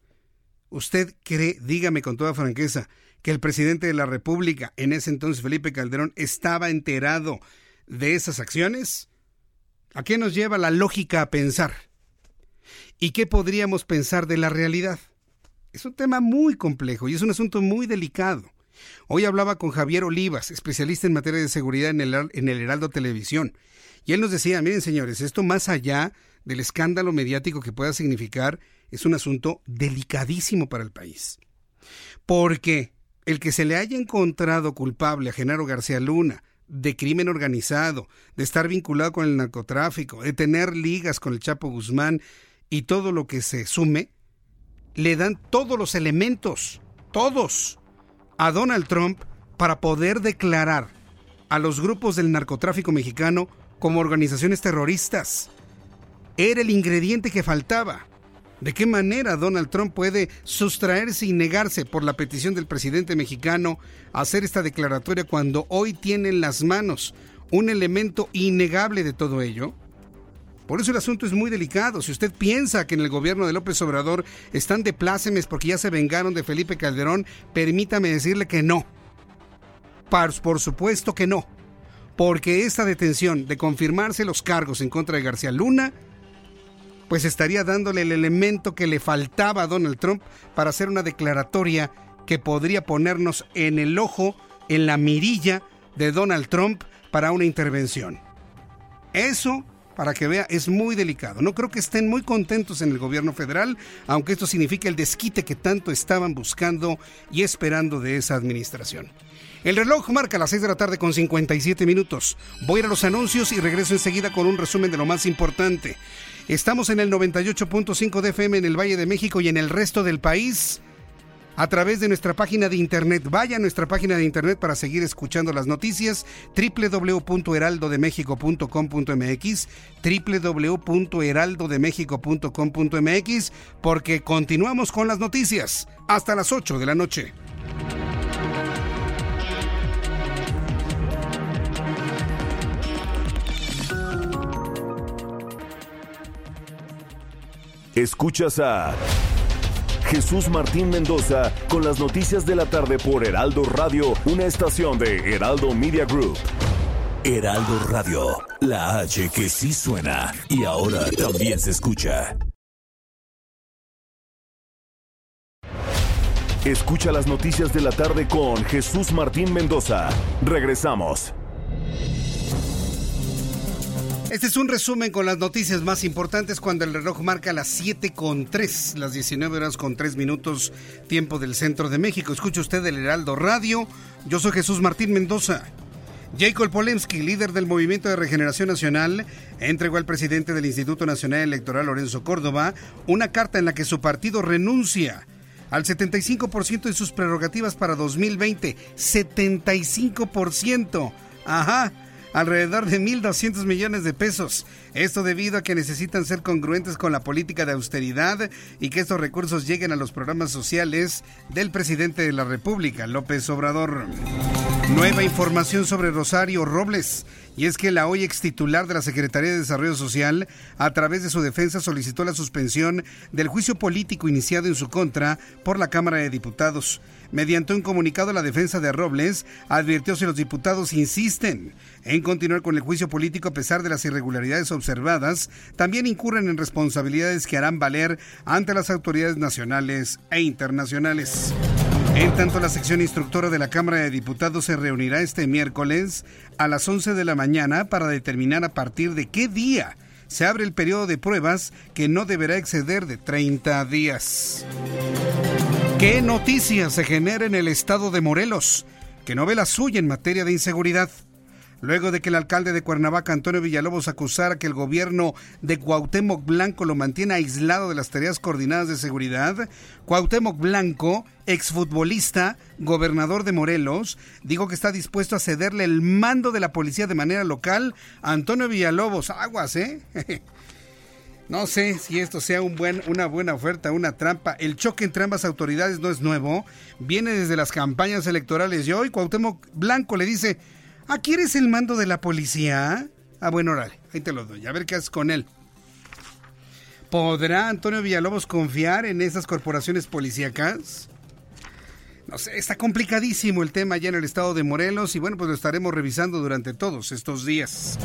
S1: ¿Usted cree, dígame con toda franqueza, que el presidente de la República, en ese entonces Felipe Calderón, estaba enterado de esas acciones? ¿A qué nos lleva la lógica a pensar? ¿Y qué podríamos pensar de la realidad? Es un tema muy complejo y es un asunto muy delicado. Hoy hablaba con Javier Olivas, especialista en materia de seguridad en el, en el Heraldo Televisión, y él nos decía, miren señores, esto más allá del escándalo mediático que pueda significar, es un asunto delicadísimo para el país. Porque el que se le haya encontrado culpable a Genaro García Luna de crimen organizado, de estar vinculado con el narcotráfico, de tener ligas con el Chapo Guzmán y todo lo que se sume, le dan todos los elementos, todos, a Donald Trump para poder declarar a los grupos del narcotráfico mexicano como organizaciones terroristas. Era el ingrediente que faltaba. ¿De qué manera Donald Trump puede sustraerse y negarse por la petición del presidente mexicano a hacer esta declaratoria cuando hoy tiene en las manos un elemento innegable de todo ello? Por eso el asunto es muy delicado. Si usted piensa que en el gobierno de López Obrador están de plácemes porque ya se vengaron de Felipe Calderón, permítame decirle que no. Por supuesto que no. Porque esta detención de confirmarse los cargos en contra de García Luna pues estaría dándole el elemento que le faltaba a Donald Trump para hacer una declaratoria que podría ponernos en el ojo, en la mirilla de Donald Trump para una intervención. Eso para que vea, es muy delicado. No creo que estén muy contentos en el gobierno federal, aunque esto significa el desquite que tanto estaban buscando y esperando de esa administración. El reloj marca las 6 de la tarde con 57 minutos. Voy a los anuncios y regreso enseguida con un resumen de lo más importante. Estamos en el 98.5 de FM en el Valle de México y en el resto del país a través de nuestra página de internet. Vaya a nuestra página de internet para seguir escuchando las noticias www.heraldodemexico.com.mx www.heraldodemexico.com.mx porque continuamos con las noticias hasta las 8 de la noche.
S10: Escuchas a Jesús Martín Mendoza con las noticias de la tarde por Heraldo Radio, una estación de Heraldo Media Group. Heraldo Radio, la H que sí suena y ahora también se escucha. Escucha las noticias de la tarde con Jesús Martín Mendoza. Regresamos.
S1: Este es un resumen con las noticias más importantes cuando el reloj marca las 7 con 3, las 19 horas con 3 minutos, tiempo del centro de México. Escucha usted el Heraldo Radio. Yo soy Jesús Martín Mendoza. Jacob Polemski, líder del Movimiento de Regeneración Nacional, entregó al presidente del Instituto Nacional Electoral, Lorenzo Córdoba, una carta en la que su partido renuncia al 75% de sus prerrogativas para 2020. 75%. Ajá alrededor de 1.200 millones de pesos. Esto debido a que necesitan ser congruentes con la política de austeridad y que estos recursos lleguen a los programas sociales del presidente de la República, López Obrador. Nueva información sobre Rosario Robles. Y es que la hoy ex titular de la Secretaría de Desarrollo Social, a través de su defensa, solicitó la suspensión del juicio político iniciado en su contra por la Cámara de Diputados. Mediante un comunicado, la defensa de Robles advirtió si los diputados insisten en continuar con el juicio político a pesar de las irregularidades observadas, también incurren en responsabilidades que harán valer ante las autoridades nacionales e internacionales. En tanto, la sección instructora de la Cámara de Diputados se reunirá este miércoles a las 11 de la mañana para determinar a partir de qué día se abre el periodo de pruebas que no deberá exceder de 30 días. ¿Qué noticias se genera en el estado de Morelos? Que no ve la suya en materia de inseguridad. Luego de que el alcalde de Cuernavaca, Antonio Villalobos, acusara que el gobierno de Cuauhtémoc Blanco lo mantiene aislado de las tareas coordinadas de seguridad, Cuauhtémoc Blanco, exfutbolista, gobernador de Morelos, dijo que está dispuesto a cederle el mando de la policía de manera local a Antonio Villalobos. Aguas, ¿eh? No sé si esto sea un buen, una buena oferta, una trampa. El choque entre ambas autoridades no es nuevo. Viene desde las campañas electorales y hoy Cuauhtémoc Blanco le dice, ¿ah, quieres el mando de la policía? Ah, bueno, órale, ahí te lo doy. A ver qué haces con él. ¿Podrá Antonio Villalobos confiar en esas corporaciones policíacas? No sé, está complicadísimo el tema ya en el estado de Morelos y bueno, pues lo estaremos revisando durante todos estos días.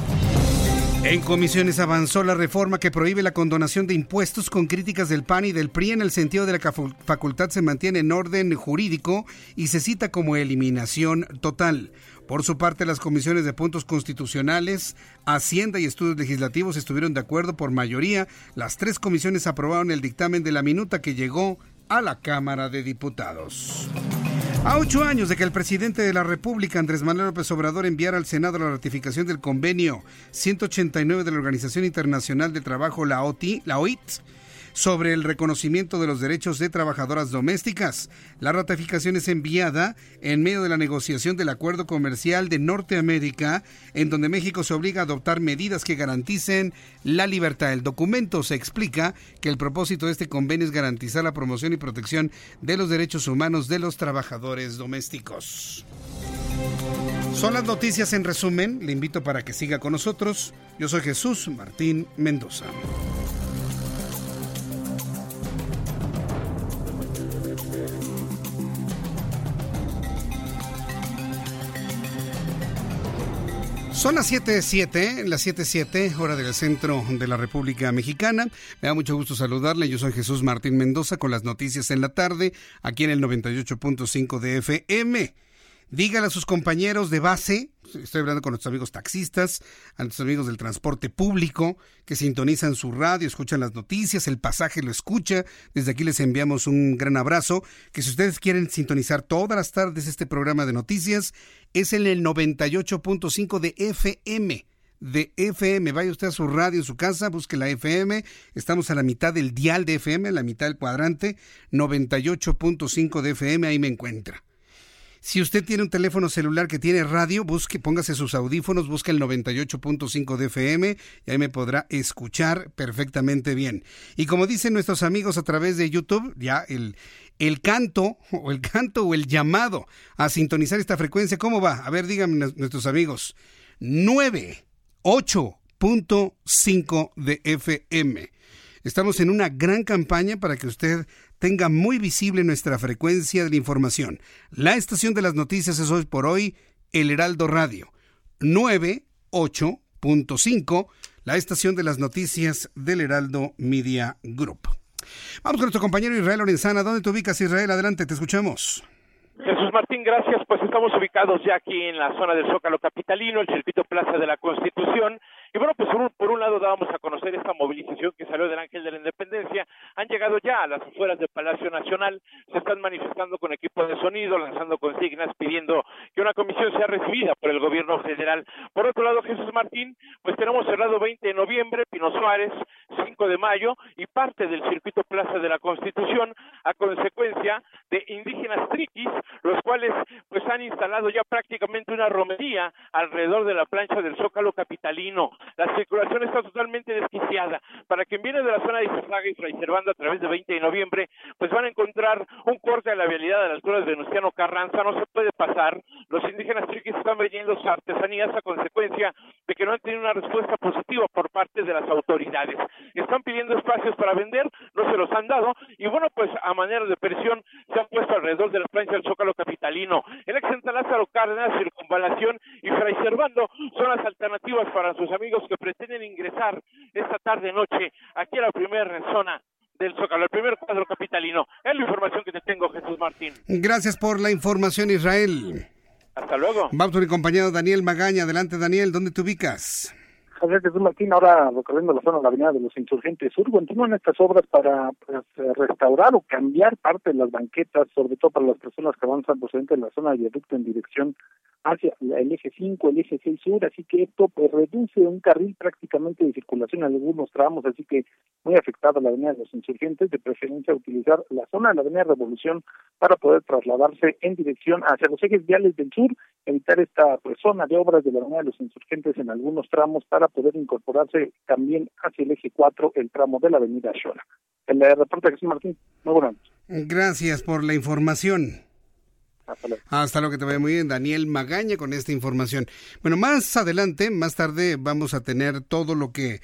S1: En comisiones avanzó la reforma que prohíbe la condonación de impuestos con críticas del PAN y del PRI en el sentido de que la facultad se mantiene en orden jurídico y se cita como eliminación total. Por su parte, las comisiones de puntos constitucionales, Hacienda y Estudios Legislativos estuvieron de acuerdo por mayoría. Las tres comisiones aprobaron el dictamen de la minuta que llegó a la Cámara de Diputados. A ocho años de que el presidente de la República, Andrés Manuel López Obrador, enviara al Senado la ratificación del convenio 189 de la Organización Internacional de Trabajo, la, OTI, la OIT, sobre el reconocimiento de los derechos de trabajadoras domésticas. La ratificación es enviada en medio de la negociación del acuerdo comercial de Norteamérica, en donde México se obliga a adoptar medidas que garanticen la libertad. El documento se explica que el propósito de este convenio es garantizar la promoción y protección de los derechos humanos de los trabajadores domésticos. Son las noticias en resumen. Le invito para que siga con nosotros. Yo soy Jesús Martín Mendoza. Son las 7.7, las 7.7, hora del centro de la República Mexicana. Me da mucho gusto saludarle. Yo soy Jesús Martín Mendoza con las noticias en la tarde, aquí en el 98.5 de FM. Dígale a sus compañeros de base, estoy hablando con nuestros amigos taxistas, a nuestros amigos del transporte público, que sintonizan su radio, escuchan las noticias, el pasaje lo escucha. Desde aquí les enviamos un gran abrazo, que si ustedes quieren sintonizar todas las tardes este programa de noticias, es en el 98.5 de FM de FM. Vaya usted a su radio en su casa, busque la FM. Estamos a la mitad del dial de FM, la mitad del cuadrante, 98.5 de FM, ahí me encuentra. Si usted tiene un teléfono celular que tiene radio, busque, póngase sus audífonos, busque el 98.5 de FM y ahí me podrá escuchar perfectamente bien. Y como dicen nuestros amigos a través de YouTube, ya el, el canto o el canto o el llamado a sintonizar esta frecuencia, ¿cómo va? A ver, díganme nuestros amigos. 98.5 de FM. Estamos en una gran campaña para que usted tenga muy visible nuestra frecuencia de la información. La estación de las noticias es hoy por hoy El Heraldo Radio 98.5, la estación de las noticias del Heraldo Media Group. Vamos con nuestro compañero Israel Lorenzana. ¿Dónde te ubicas, Israel? Adelante, te escuchamos.
S12: Jesús Martín, gracias. Pues estamos ubicados ya aquí en la zona del Zócalo Capitalino, el circuito Plaza de la Constitución. Y bueno, pues por un, lado dábamos a conocer esta movilización que salió del Ángel de la Independencia. Han llegado ya a las afueras del Palacio Nacional, se están manifestando con equipo de sonido, lanzando consignas, pidiendo que una comisión sea recibida por el gobierno federal. Por otro lado, Jesús Martín, pues tenemos cerrado 20 de noviembre, Pino Suárez, 5 de mayo y parte del circuito Plaza de la Constitución a consecuencia de indígenas triquis, los cuales pues han instalado ya prácticamente una romería alrededor de la plancha del Zócalo Capitalino. La circulación está totalmente desquiciada. Para quien viene de la zona de Izazaga y Fray Servando a través de 20 de noviembre, pues van a encontrar un corte de la vialidad de las alturas de Venustiano Carranza, no se puede pasar. Los indígenas triquis están vendiendo sus artesanías a consecuencia de que no han tenido una respuesta positiva por parte de las autoridades. Están pidiendo espacios para vender, no se los han dado, y bueno, pues a manera de presión se han puesto alrededor de la plancha del Zócalo Capitalino. El ex Lázaro Cárdenas, Circunvalación y Fray Servando son las alternativas para sus amigos que pretenden ingresar esta tarde-noche aquí a la primera zona del Zócalo, el primer cuadro capitalino. Es la información que te tengo, Jesús Martín.
S1: Gracias por la información, Israel.
S12: Hasta luego.
S1: Vamos con mi compañero Daniel Magaña. Adelante, Daniel, ¿dónde te ubicas?
S7: Javier Jesús Martín, ahora recorriendo la zona de la Avenida de los Insurgentes Sur, continúan estas obras para pues, restaurar o cambiar parte de las banquetas, sobre todo para las personas que avanzan procedente de la zona de viaducto en dirección hacia el eje 5, el eje 6 sur, así que esto pues reduce un carril prácticamente de circulación en algunos tramos, así que muy afectada la avenida de los insurgentes, de preferencia utilizar la zona de la avenida Revolución para poder trasladarse en dirección hacia los ejes viales del sur, evitar esta pues, zona de obras de la avenida de los insurgentes en algunos tramos para poder incorporarse también hacia el eje 4, el tramo de la avenida Xola. El reporte Jesús Martín, muy buenas
S1: Gracias por la información. Hasta luego. que te vaya muy bien, Daniel Magaña, con esta información. Bueno, más adelante, más tarde, vamos a tener todo lo que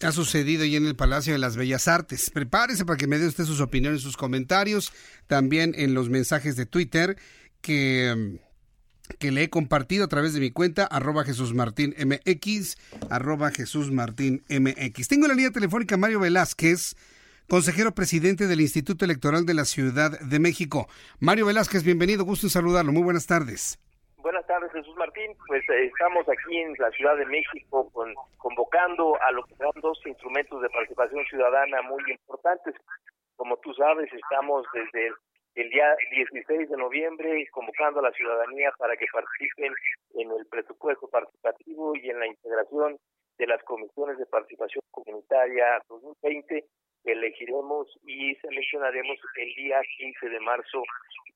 S1: ha sucedido ahí en el Palacio de las Bellas Artes. Prepárese para que me dé usted sus opiniones, sus comentarios, también en los mensajes de Twitter que que le he compartido a través de mi cuenta, arroba Jesús Martín MX, arroba Jesús Martín MX. Tengo la línea telefónica Mario Velázquez, consejero presidente del Instituto Electoral de la Ciudad de México. Mario Velázquez, bienvenido, gusto en saludarlo. Muy buenas tardes.
S13: Buenas tardes, Jesús Martín. Pues eh, estamos aquí en la Ciudad de México convocando a lo que son dos instrumentos de participación ciudadana muy importantes. Como tú sabes, estamos desde el día 16 de noviembre convocando a la ciudadanía para que participen en el presupuesto participativo y en la integración de las comisiones de participación comunitaria 2020 elegiremos y seleccionaremos el día 15 de marzo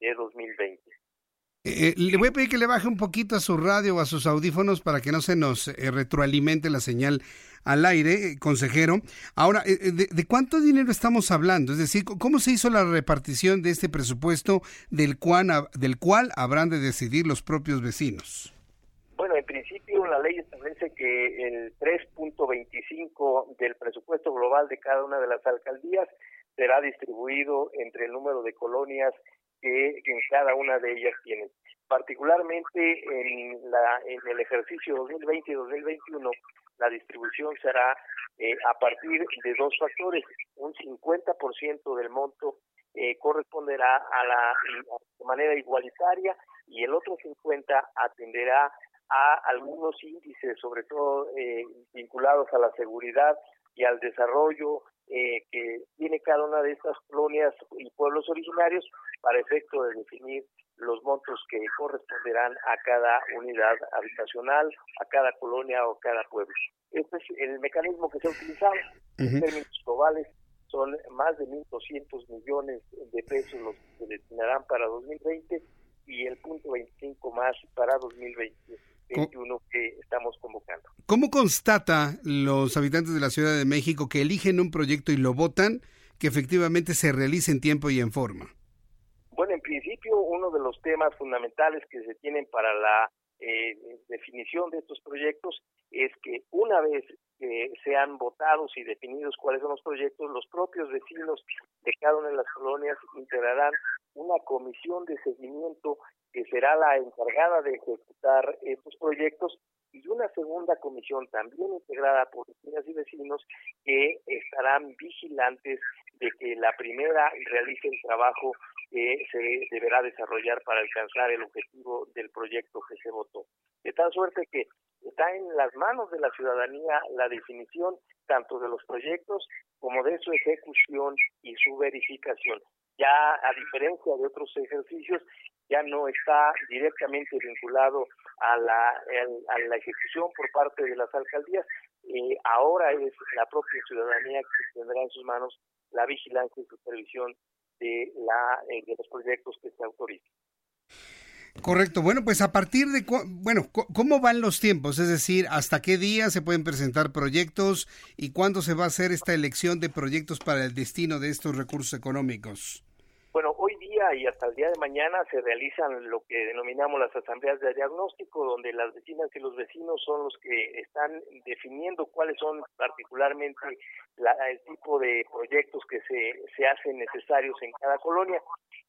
S13: de 2020.
S1: Eh, le voy a pedir que le baje un poquito a su radio o a sus audífonos para que no se nos eh, retroalimente la señal al aire, eh, consejero. Ahora, de, cuánto dinero estamos hablando? Es decir, ¿cómo se hizo la repartición de este presupuesto del cual, del cual habrán de decidir los propios vecinos?
S13: Bueno, en principio la ley establece que el 3.25 del presupuesto global de cada una de las alcaldías será distribuido entre el número de colonias que, en cada una de ellas tienen. Particularmente en, la, en el ejercicio 2020 y 2021, la distribución será eh, a partir de dos factores, un 50% del monto eh, corresponderá a la de manera igualitaria y el otro 50 atenderá a algunos índices, sobre todo eh, vinculados a la seguridad y al desarrollo eh, que tiene cada una de estas colonias y pueblos originarios para efecto de definir los montos que corresponderán a cada unidad habitacional, a cada colonia o cada pueblo. Este es el mecanismo que se ha utilizado. En términos globales, son más de 1.200 millones de pesos los que se destinarán para 2020 y el punto 25 más para 2021 que estamos convocando.
S1: ¿Cómo constata los habitantes de la Ciudad de México que eligen un proyecto y lo votan que efectivamente se realice en tiempo y en forma?
S13: Bueno, en principio uno de los temas fundamentales que se tienen para la eh, definición de estos proyectos es que una vez que sean votados y definidos cuáles son los proyectos, los propios vecinos de cada una de las colonias integrarán una comisión de seguimiento que será la encargada de ejecutar estos proyectos y una segunda comisión también integrada por vecinas y vecinos que estarán vigilantes de que la primera realice el trabajo que se deberá desarrollar para alcanzar el objetivo del proyecto que se votó. De tal suerte que está en las manos de la ciudadanía la definición tanto de los proyectos como de su ejecución y su verificación. Ya a diferencia de otros ejercicios, ya no está directamente vinculado a la, a la ejecución por parte de las alcaldías. Eh, ahora es la propia ciudadanía que tendrá en sus manos la vigilancia y supervisión de, la, eh, de los proyectos que se autorizan.
S1: Correcto. Bueno, pues a partir de, bueno, ¿cómo van los tiempos? Es decir, ¿hasta qué día se pueden presentar proyectos y cuándo se va a hacer esta elección de proyectos para el destino de estos recursos económicos?
S13: Bueno, hoy día y hasta el día de mañana se realizan lo que denominamos las asambleas de diagnóstico, donde las vecinas y los vecinos son los que están definiendo cuáles son particularmente el tipo de proyectos que se, se hacen necesarios en cada colonia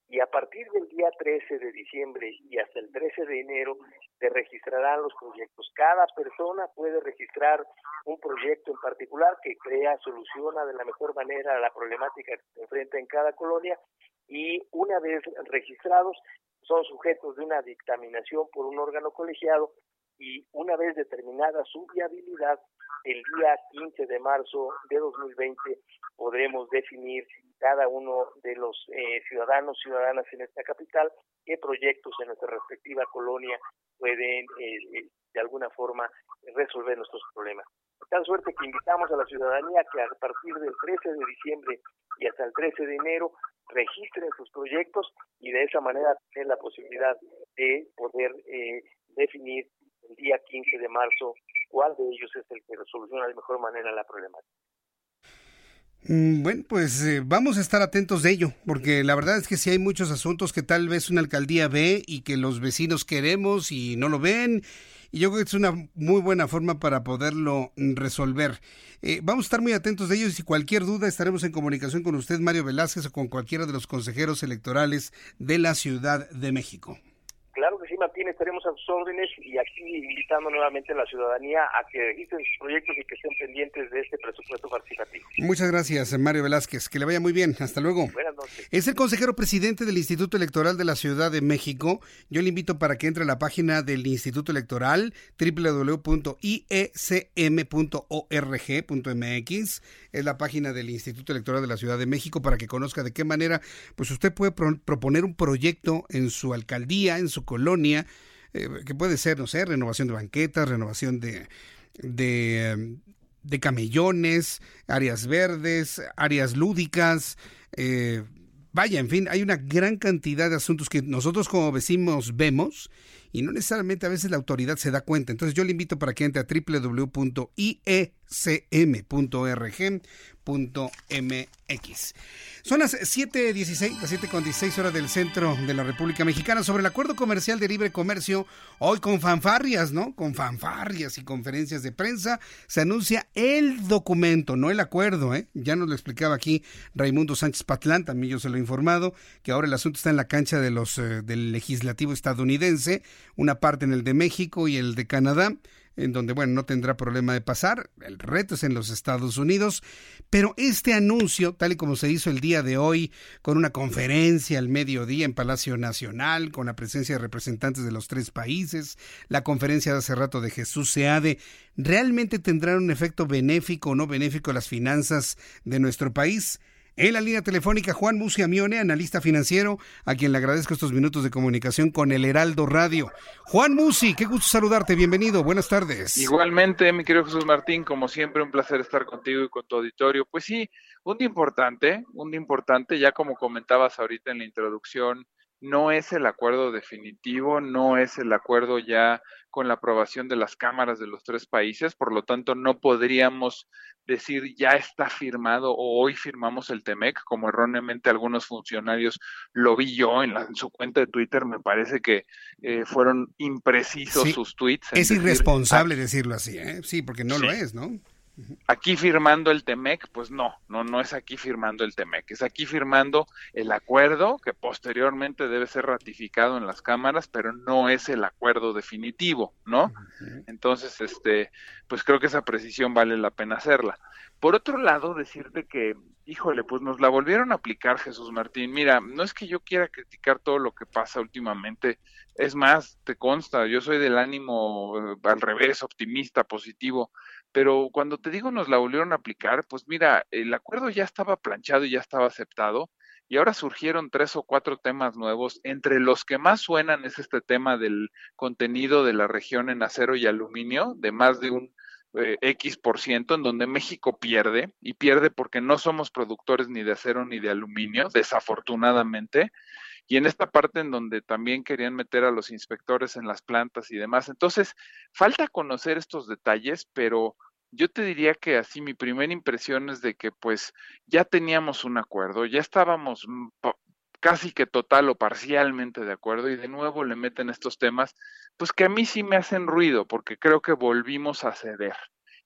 S13: y a partir del día 13 de diciembre y hasta el 13 de enero se registrarán los proyectos. Cada persona puede registrar un proyecto en particular que crea, soluciona de la mejor manera la problemática que se enfrenta en cada colonia y una vez registrados son sujetos de una dictaminación por un órgano colegiado y una vez determinada su viabilidad, el día 15 de marzo de 2020 podremos definir cada uno de los eh, ciudadanos, ciudadanas en esta capital, qué proyectos en nuestra respectiva colonia pueden eh, eh, de alguna forma resolver nuestros problemas. De tal suerte que invitamos a la ciudadanía que a partir del 13 de diciembre y hasta el 13 de enero registren sus proyectos y de esa manera tener la posibilidad de poder definir el día 15 de marzo cuál de ellos es el que resoluciona de mejor manera la problemática.
S1: Mm, bueno, pues eh, vamos a estar atentos de ello, porque la verdad es que si hay muchos asuntos que tal vez una alcaldía ve y que los vecinos queremos y no lo ven, y yo creo que es una muy buena forma para poderlo resolver. Eh, vamos a estar muy atentos de ellos y cualquier duda estaremos en comunicación con usted, Mario Velázquez, o con cualquiera de los consejeros electorales de la Ciudad de México.
S13: Claro que sí, Martín, estaremos a sus órdenes y aquí invitando nuevamente a la ciudadanía a que registren sus proyectos y que estén pendientes de este presupuesto participativo.
S1: Muchas gracias, Mario Velázquez. Que le vaya muy bien. Hasta luego.
S13: Buenas noches.
S1: Es el consejero presidente del Instituto Electoral de la Ciudad de México. Yo le invito para que entre a la página del Instituto Electoral www.iecm.org.mx. Es la página del Instituto Electoral de la Ciudad de México para que conozca de qué manera pues usted puede proponer un proyecto en su alcaldía, en su colonia, eh, que puede ser, no sé, renovación de banquetas, renovación de, de, camellones, áreas verdes, áreas lúdicas, eh, vaya, en fin, hay una gran cantidad de asuntos que nosotros como vecinos vemos y no necesariamente a veces la autoridad se da cuenta. Entonces yo le invito para que entre a www.iecm.org.mx. Son las 7.16, las 7.16 horas del centro de la República Mexicana sobre el acuerdo comercial de libre comercio. Hoy con fanfarrias, ¿no? Con fanfarrias y conferencias de prensa se anuncia el documento, no el acuerdo, ¿eh? Ya nos lo explicaba aquí Raimundo Sánchez Patlán, también yo se lo he informado, que ahora el asunto está en la cancha de los, eh, del legislativo estadounidense una parte en el de México y el de Canadá en donde, bueno, no tendrá problema de pasar. El reto es en los Estados Unidos. Pero este anuncio, tal y como se hizo el día de hoy, con una conferencia al mediodía en Palacio Nacional, con la presencia de representantes de los tres países, la conferencia de hace rato de Jesús Seade, ¿realmente tendrá un efecto benéfico o no benéfico a las finanzas de nuestro país? En la línea telefónica, Juan Muciamione, analista financiero, a quien le agradezco estos minutos de comunicación con el Heraldo Radio. Juan Musi, qué gusto saludarte, bienvenido, buenas tardes.
S14: Igualmente, mi querido Jesús Martín, como siempre, un placer estar contigo y con tu auditorio. Pues sí, un día importante, un día importante, ya como comentabas ahorita en la introducción, no es el acuerdo definitivo, no es el acuerdo ya con la aprobación de las cámaras de los tres países, por lo tanto no podríamos decir ya está firmado o hoy firmamos el TEMEC, como erróneamente algunos funcionarios lo vi yo en, su cuenta de Twitter, me parece que eh, fueron imprecisos sus tweets.
S1: Es irresponsable ah, decirlo así, ¿eh? sí, porque no lo es, ¿no?
S14: Aquí firmando el TEMEC, pues no, no, no es aquí firmando el TEMEC, es aquí firmando el acuerdo que posteriormente debe ser ratificado en las cámaras, pero no es el acuerdo definitivo, ¿no? Entonces, este, pues creo que esa precisión vale la pena hacerla. Por otro lado, decirte que, híjole, pues nos la volvieron a aplicar Jesús Martín. Mira, no es que yo quiera criticar todo lo que pasa últimamente, es más, te consta, yo soy del ánimo eh, al revés, optimista, positivo pero cuando te digo nos la volvieron a aplicar, pues mira, el acuerdo ya estaba planchado y ya estaba aceptado, y ahora surgieron tres o cuatro temas nuevos. Entre los que más suenan es este tema del contenido de la región en acero y aluminio, de más de un eh, X por ciento, en donde México pierde, y pierde porque no somos productores ni de acero ni de aluminio, desafortunadamente y en esta parte en donde también querían meter a los inspectores en las plantas y demás. Entonces, falta conocer estos detalles, pero yo te diría que así mi primera impresión es de que pues ya teníamos un acuerdo, ya estábamos mm, casi que total o parcialmente de acuerdo y de nuevo le meten estos temas, pues que a mí sí me hacen ruido porque creo que volvimos a ceder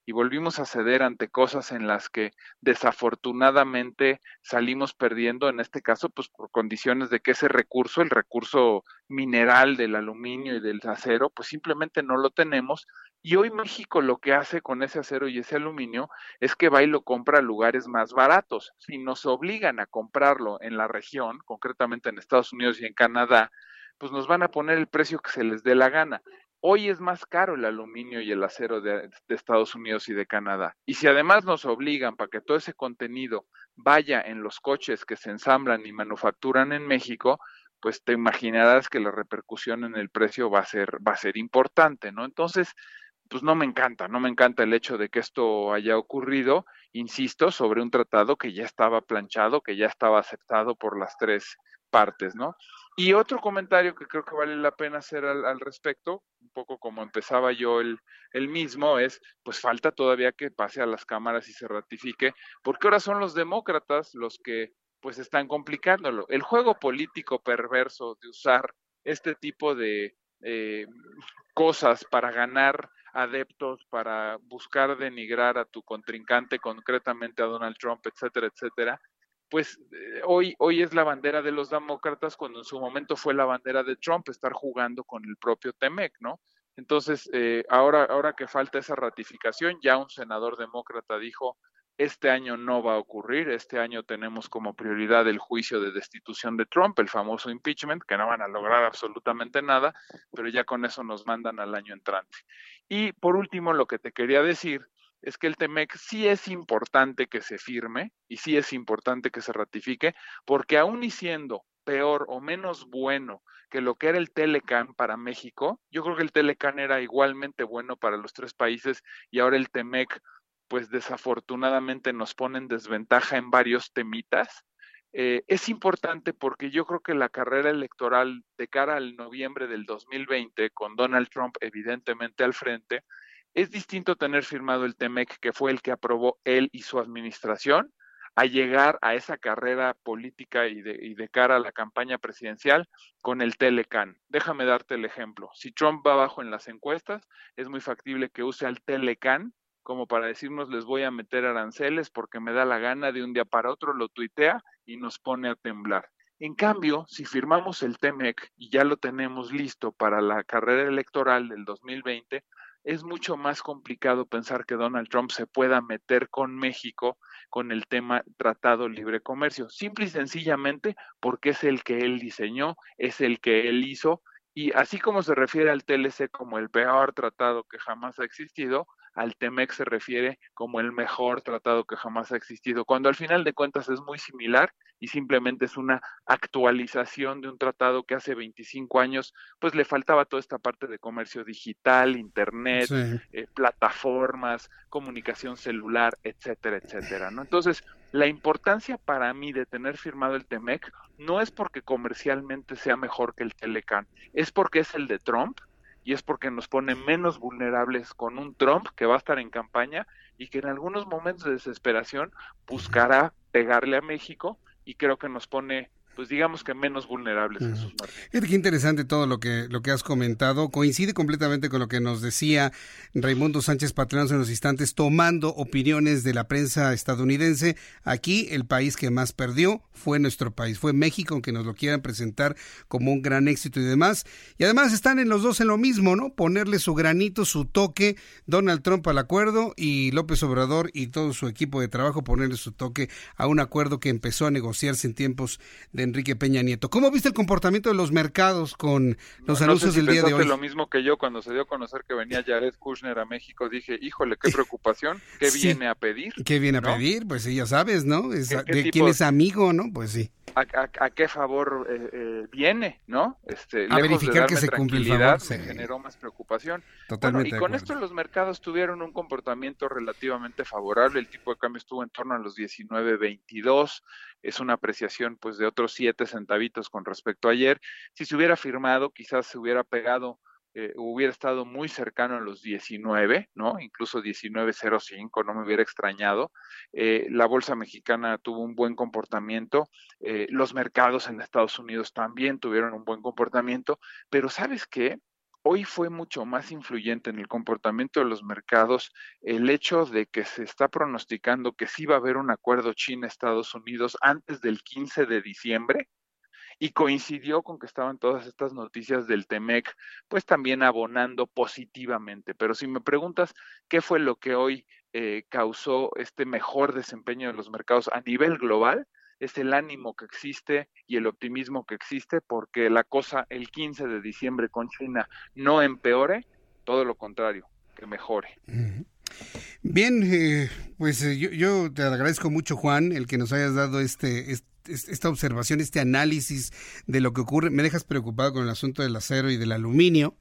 S14: y volvimos a ceder ante cosas en las que desafortunadamente salimos perdiendo, en este caso, pues por condiciones de que ese recurso, el recurso mineral del aluminio y del acero, pues simplemente no lo tenemos. Y hoy México lo que hace con ese acero y ese aluminio es que va y lo compra a lugares más baratos. Si nos obligan a comprarlo en la región, concretamente en Estados Unidos y en Canadá, pues nos van a poner el precio que se les dé la gana. Hoy es más caro el aluminio y el acero de, Estados Unidos y de Canadá. Y si además nos obligan para que todo ese contenido vaya en los coches que se ensamblan y manufacturan en México, pues te imaginarás que la repercusión en el precio va a ser, va a ser importante, ¿no? Entonces, pues no me encanta, no me encanta el hecho de que esto haya ocurrido, insisto, sobre un tratado que ya estaba planchado, que ya estaba aceptado por las tres partes, ¿no? Y otro comentario que creo que vale la pena hacer al, respecto, un poco como empezaba yo el, el, mismo, es, pues falta todavía que pase a las cámaras y se ratifique, porque ahora son los demócratas los que pues están complicándolo. El juego político perverso de usar este tipo de eh, cosas para ganar adeptos, para buscar denigrar a tu contrincante, concretamente a Donald Trump, etcétera, etcétera, pues eh, hoy, hoy es la bandera de los demócratas cuando en su momento fue la bandera de Trump estar jugando con el propio Temec, ¿no? Entonces, eh, ahora, ahora que falta esa ratificación, ya un senador demócrata dijo, este año no va a ocurrir, este año tenemos como prioridad el juicio de destitución de Trump, el famoso impeachment, que no van a lograr absolutamente nada, pero ya con eso nos mandan al año entrante. Y por último, lo que te quería decir es que el TEMEC sí es importante que se firme y sí es importante que se ratifique, porque aún y siendo peor o menos bueno que lo que era el Telecan para México, yo creo que el Telecan era igualmente bueno para los tres países y ahora el TEMEC, pues desafortunadamente nos pone en desventaja en varios temitas. Eh, es importante porque yo creo que la carrera electoral de cara al noviembre del 2020, con Donald Trump evidentemente al frente, es distinto tener firmado el TEMEC, que fue el que aprobó él y su administración, a llegar a esa carrera política y de, cara a la campaña presidencial con el Telecan. Déjame darte el ejemplo. Si Trump va abajo en las encuestas, es muy factible que use al Telecan como para decirnos les voy a meter aranceles porque me da la gana de un día para otro, lo tuitea y nos pone a temblar. En cambio, si firmamos el TEMEC y ya lo tenemos listo para la carrera electoral del 2020, es mucho más complicado pensar que Donald Trump se pueda meter con México con el tema Tratado Libre Comercio, simple y sencillamente porque es el que él diseñó, es el que él hizo, y así como se refiere al TLC como el peor tratado que jamás ha existido, al TEMEC se refiere como el mejor tratado que jamás ha existido, cuando al final de cuentas es muy similar y simplemente es una actualización de un tratado que hace 25 años pues le faltaba toda esta parte de comercio digital, internet, eh, plataformas, comunicación celular, etcétera, etcétera, ¿no? Entonces, la importancia para mí de tener firmado el TEMEC no es porque comercialmente sea mejor que el Telecan, es porque es el de Trump y es porque nos pone menos vulnerables con un Trump que va a estar en campaña y que en algunos momentos de desesperación buscará pegarle a México y creo que nos pone pues digamos que menos vulnerables, Jesús
S1: Martín. Qué interesante todo lo que, lo que has comentado. Coincide completamente con lo que nos decía Raimundo Sánchez Patrón en los instantes, tomando opiniones de la prensa estadounidense. Aquí el país que más perdió fue nuestro país, fue México, aunque nos lo quieran presentar como un gran éxito y demás. Y además están en los dos en lo mismo, ¿no? Ponerle su granito, su toque, Donald Trump al acuerdo y López Obrador y todo su equipo de trabajo ponerle su toque a un acuerdo que empezó a negociarse en tiempos de Enrique Peña Nieto. ¿Cómo viste el comportamiento de los mercados con los anuncios del día de hoy?
S14: lo mismo que yo cuando se dio a conocer que venía Jared Kushner a México, dije, híjole, qué preocupación, ¿qué viene a pedir?
S1: ¿Qué viene a pedir? Pues sí, ya sabes, ¿no? de quién es amigo, ¿no? Pues sí.
S14: ¿A, qué favor eh, eh, viene, no? Este,
S1: a verificar que se cumple el favor.
S14: Me generó más preocupación.
S1: Totalmente.
S14: y con esto los mercados tuvieron un comportamiento relativamente favorable. El tipo de cambio estuvo en torno a los 19.22 es una apreciación pues de otros siete centavitos con respecto a ayer. Si se hubiera firmado, quizás se hubiera pegado, eh, hubiera estado muy cercano a los 19, ¿no? Incluso 19.05, no me hubiera extrañado. Eh, la bolsa mexicana tuvo un buen comportamiento, eh, los mercados en Estados Unidos también tuvieron un buen comportamiento, pero ¿sabes qué? Hoy fue mucho más influyente en el comportamiento de los mercados el hecho de que se está pronosticando que sí va a haber un acuerdo China-Estados Unidos antes del 15 de diciembre y coincidió con que estaban todas estas noticias del TEMEC, pues también abonando positivamente. Pero si me preguntas qué fue lo que hoy eh, causó este mejor desempeño de los mercados a nivel global, es el ánimo que existe y el optimismo que existe porque la cosa el 15 de diciembre con China no empeore, todo lo contrario, que mejore.
S1: Bien, eh, pues eh, yo, te agradezco mucho, Juan, el que nos hayas dado este, esta observación, este análisis de lo que ocurre. Me dejas preocupado con el asunto del acero y del aluminio.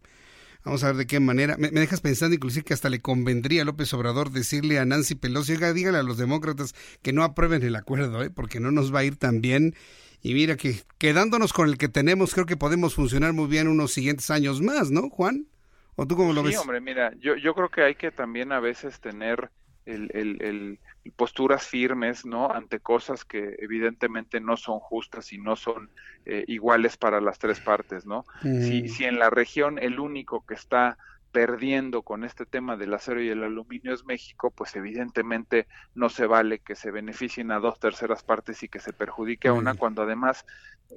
S1: Vamos a ver de qué manera. Me, dejas pensando inclusive que hasta le convendría a López Obrador decirle a Nancy Pelosi, oiga, dígale a los demócratas que no aprueben el acuerdo, ¿eh? porque no nos va a ir tan bien. Y mira que quedándonos con el que tenemos, creo que podemos funcionar muy bien unos siguientes años más, ¿no, Juan? ¿O tú cómo lo ves?
S14: Sí, hombre, mira, yo, yo creo que hay que también a veces tener el, el, posturas firmes no ante cosas que evidentemente no son justas y no son eh, iguales para las tres partes no si, mm. si en la región el único que está perdiendo con este tema del acero y el aluminio es México, pues evidentemente no se vale que se beneficien a dos terceras partes y que se perjudique a una, cuando además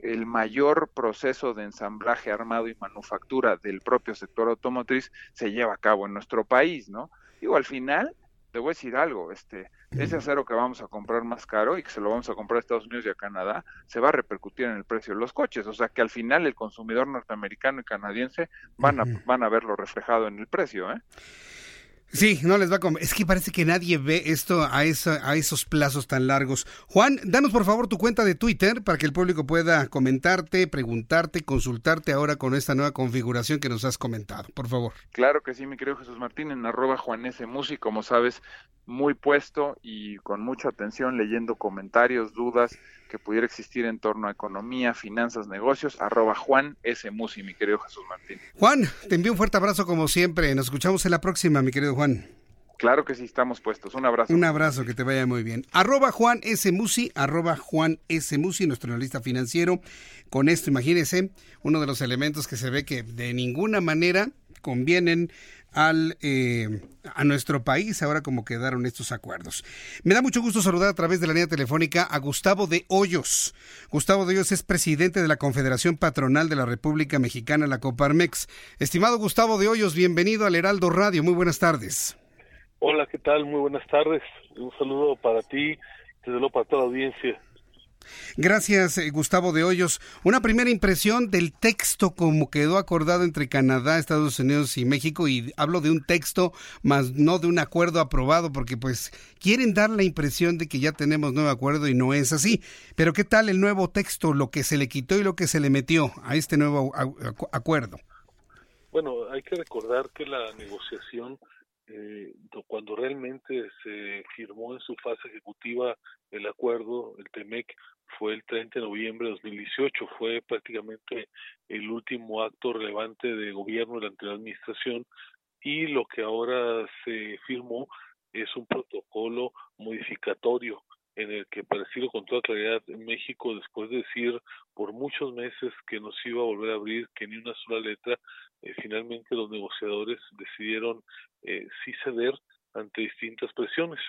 S14: el mayor proceso de ensamblaje armado y manufactura del propio sector automotriz se lleva a cabo en nuestro país, ¿no? Digo, al final, te voy a decir algo, este, ese acero que vamos a comprar más caro y que se lo vamos a comprar a Estados Unidos y a Canadá, se va a repercutir en el precio de los coches. O sea que al final el consumidor norteamericano y canadiense van a, van a verlo reflejado en el precio. ¿eh?
S1: Sí, no les va a comer. Es que parece que nadie ve esto a, a esos plazos tan largos. Juan, danos por favor tu cuenta de Twitter para que el público pueda comentarte, preguntarte, consultarte ahora con esta nueva configuración que nos has comentado. Por favor.
S14: Claro que sí, mi querido Jesús Martín, en arroba Juan S. Musi, como sabes, muy puesto y con mucha atención leyendo comentarios, dudas que pudiera existir en torno a economía, finanzas, negocios, arroba Juan S. Musi, mi querido Jesús Martín.
S1: Juan, te envío un fuerte abrazo como siempre. Nos escuchamos en la próxima, mi querido Juan.
S14: Claro que sí, estamos puestos. Un abrazo.
S1: Un abrazo, que te vaya muy bien. Arroba Juan S. Musi, arroba Juan S. Musi, nuestro analista financiero. Con esto, imagínese, uno de los elementos que se ve que de ninguna manera convienen al, eh, a nuestro país, ahora como quedaron estos acuerdos. Me da mucho gusto saludar a través de la línea telefónica a Gustavo de Hoyos. Gustavo de Hoyos es presidente de la Confederación Patronal de la República Mexicana, la Coparmex. Estimado Gustavo de Hoyos, bienvenido al Heraldo Radio. Muy buenas tardes.
S15: Hola, ¿qué tal? Muy buenas tardes. Un saludo para ti, desde luego para toda la audiencia.
S1: Gracias, eh, Gustavo de Hoyos. Una primera impresión del texto como quedó acordado entre Canadá, Estados Unidos y México, y hablo de un texto, más no de un acuerdo aprobado, porque pues quieren dar la impresión de que ya tenemos nuevo acuerdo y no es así. Pero ¿qué tal el nuevo texto, lo que se le quitó y lo que se le metió a este nuevo acuerdo?
S15: Bueno, hay que recordar que la negociación eh, cuando realmente se firmó en su fase ejecutiva el acuerdo, el TEMEC, fue el 30 de noviembre de 2018, fue prácticamente el último acto relevante de gobierno de la administración y lo que ahora se firmó es un protocolo modificatorio en el que, para decirlo con toda claridad, México, después de decir por muchos meses que no se iba a volver a abrir, que ni una sola letra, eh, finalmente los negociadores decidieron eh, sí ceder ante distintas presiones.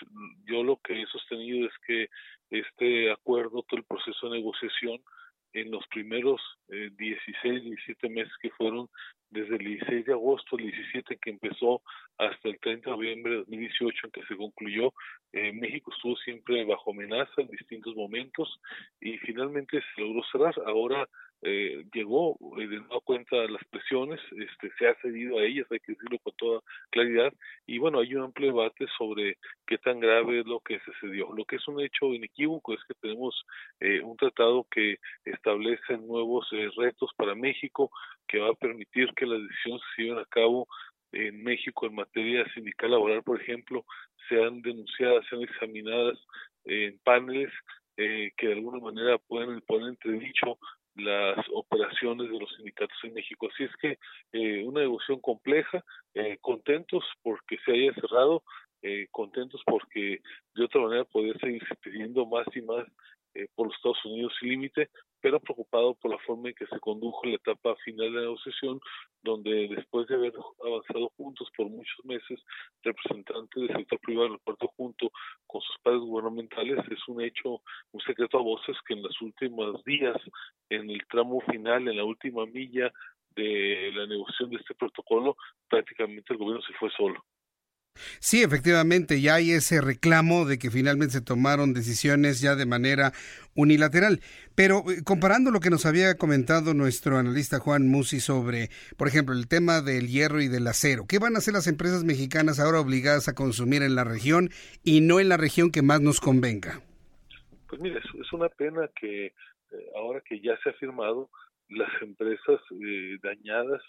S15: Yo lo que he sostenido es que este acuerdo, todo el proceso de negociación, en los primeros eh, 16, 17 meses que fueron desde el 16 de agosto, el 17 que empezó, hasta el 30 de noviembre de 2018 en que se concluyó, eh, México estuvo siempre bajo amenaza en distintos momentos y finalmente se logró cerrar. Ahora eh, llegó eh, de nueva cuenta las presiones, este, se ha cedido a ellas, hay que decirlo con toda claridad, y bueno, hay un amplio debate sobre qué tan grave es lo que se cedió. Lo que es un hecho inequívoco es que tenemos eh, un tratado que establece nuevos eh, retos para México, que va a permitir que las decisiones se lleven a cabo en México en materia sindical laboral, por ejemplo, sean denunciadas, sean examinadas en paneles eh, que de alguna manera pueden poner entredicho las operaciones de los sindicatos en México. Así es que eh, una negociación compleja, eh, contentos porque se haya cerrado, eh, contentos porque de otra manera podría seguir pidiendo más y más eh, por los Estados Unidos sin límite, pero preocupado por la forma en que se condujo la etapa final de la negociación, donde después de haber avanzado juntos por muchos meses, representantes del sector privado del puerto junto con sus padres gubernamentales, es un hecho, un secreto a voces que en los últimos días, en el tramo final, en la última milla de la negociación de este protocolo, prácticamente el gobierno se fue solo.
S1: Sí, efectivamente, ya hay ese reclamo de que finalmente se tomaron decisiones ya de manera unilateral. Pero eh, comparando lo que nos había comentado nuestro analista Juan Musi sobre, por ejemplo, el tema del hierro y del acero, ¿qué van a hacer las empresas mexicanas ahora obligadas a consumir en la región y no en la región que más nos convenga?
S15: Pues mire, es una pena que eh, ahora que ya se ha firmado, las empresas eh, dañadas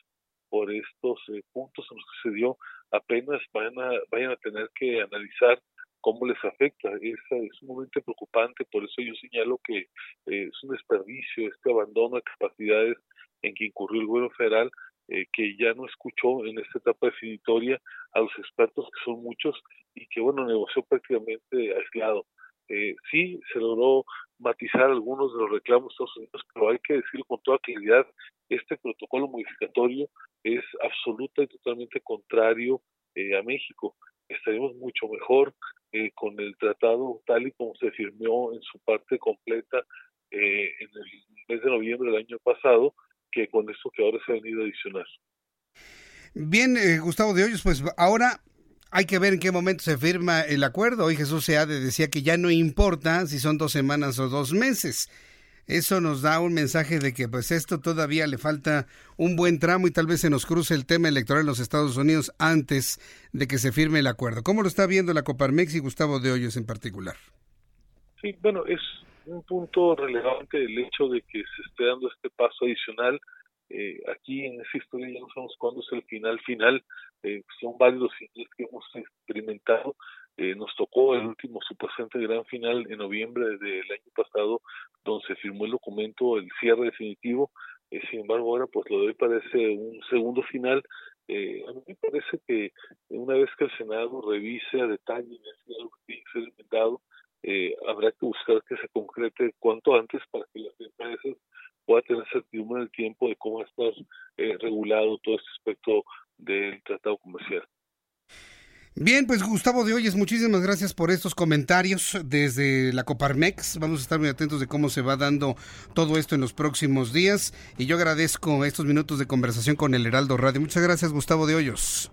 S15: por estos puntos en los que se dio, apenas van a, vayan a tener que analizar cómo les afecta. Es, es sumamente preocupante, por eso yo señalo que eh, es un desperdicio este abandono de capacidades en que incurrió el gobierno federal, eh, que ya no escuchó en esta etapa definitoria a los expertos, que son muchos, y que, bueno, negoció prácticamente aislado. Eh, sí, se logró matizar algunos de los reclamos de Estados Unidos, pero hay que decir con toda claridad, este protocolo modificatorio es absoluta y totalmente contrario eh, a México. Estaremos mucho mejor eh, con el tratado tal y como se firmó en su parte completa eh, en el mes de noviembre del año pasado, que con esto que ahora se ha venido a adicionar.
S1: Bien, eh, Gustavo de Hoyos, pues ahora hay que ver en qué momento se firma el acuerdo. Hoy Jesús Seade decía que ya no importa si son dos semanas o dos meses. Eso nos da un mensaje de que pues esto todavía le falta un buen tramo y tal vez se nos cruce el tema electoral en los Estados Unidos antes de que se firme el acuerdo. ¿Cómo lo está viendo la Coparmex y Gustavo de Hoyos en particular?
S15: Sí, bueno, es un punto relevante el hecho de que se esté dando este paso adicional eh, aquí en esa historia ya no sabemos cuándo es el final final, eh, son varios los finales que hemos experimentado. Eh, nos tocó el último supuestamente gran final en noviembre del año pasado, donde se firmó el documento, el cierre definitivo. Eh, sin embargo, ahora pues lo de hoy parece un segundo final. Eh, a mí me parece que una vez que el Senado revise a detalle algo que tiene que ser inventado, eh, habrá que buscar que se concrete cuanto antes para que las empresas pueda tener certidumbre en el tiempo de cómo va a estar eh, regulado todo este aspecto del tratado comercial.
S1: Bien, pues Gustavo de Hoyes, muchísimas gracias por estos comentarios desde la Coparmex. Vamos a estar muy atentos de cómo se va dando todo esto en los próximos días. Y yo agradezco estos minutos de conversación con el Heraldo Radio. Muchas gracias, Gustavo de Hoyos.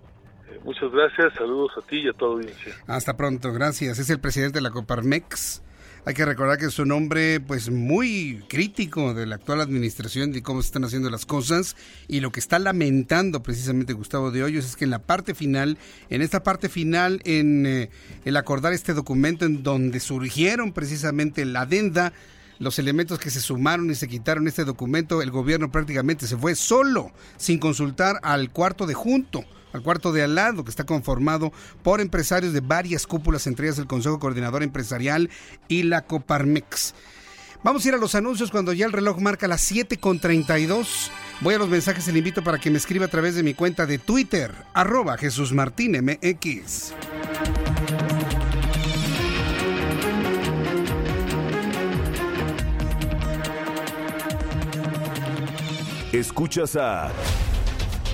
S15: Eh, muchas gracias, saludos a ti y a toda audiencia.
S1: Hasta pronto, gracias. Es el presidente de la Coparmex. Hay que recordar que es un hombre pues muy crítico de la actual administración de cómo se están haciendo las cosas y lo que está lamentando precisamente Gustavo de Hoyos es que en la parte final, en esta parte final, en eh, el acordar este documento en donde surgieron precisamente la adenda, los elementos que se sumaron y se quitaron este documento, el gobierno prácticamente se fue solo, sin consultar al cuarto de junto al cuarto de al lado, que está conformado por empresarios de varias cúpulas, entre ellas el Consejo Coordinador Empresarial y la Coparmex. Vamos a ir a los anuncios cuando ya el reloj marca las 7.32. Voy a los mensajes y le invito para que me escriba a través de mi cuenta de Twitter, arroba Jesús Martín.
S10: Escuchas a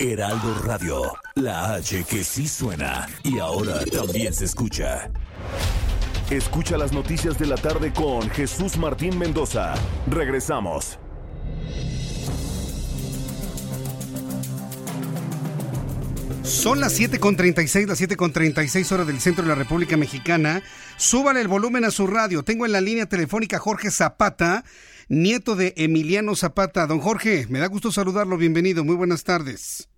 S10: Heraldo Radio, la H que sí suena y ahora también se escucha. Escucha las noticias de la tarde con Jesús Martín Mendoza. Regresamos.
S1: Son las 7.36, las 7.36 horas del centro de la República Mexicana. Súbale el volumen a su radio. Tengo en la línea telefónica Jorge Zapata, nieto de Emiliano Zapata. Don Jorge, me da gusto saludarlo. Bienvenido. Muy buenas tardes.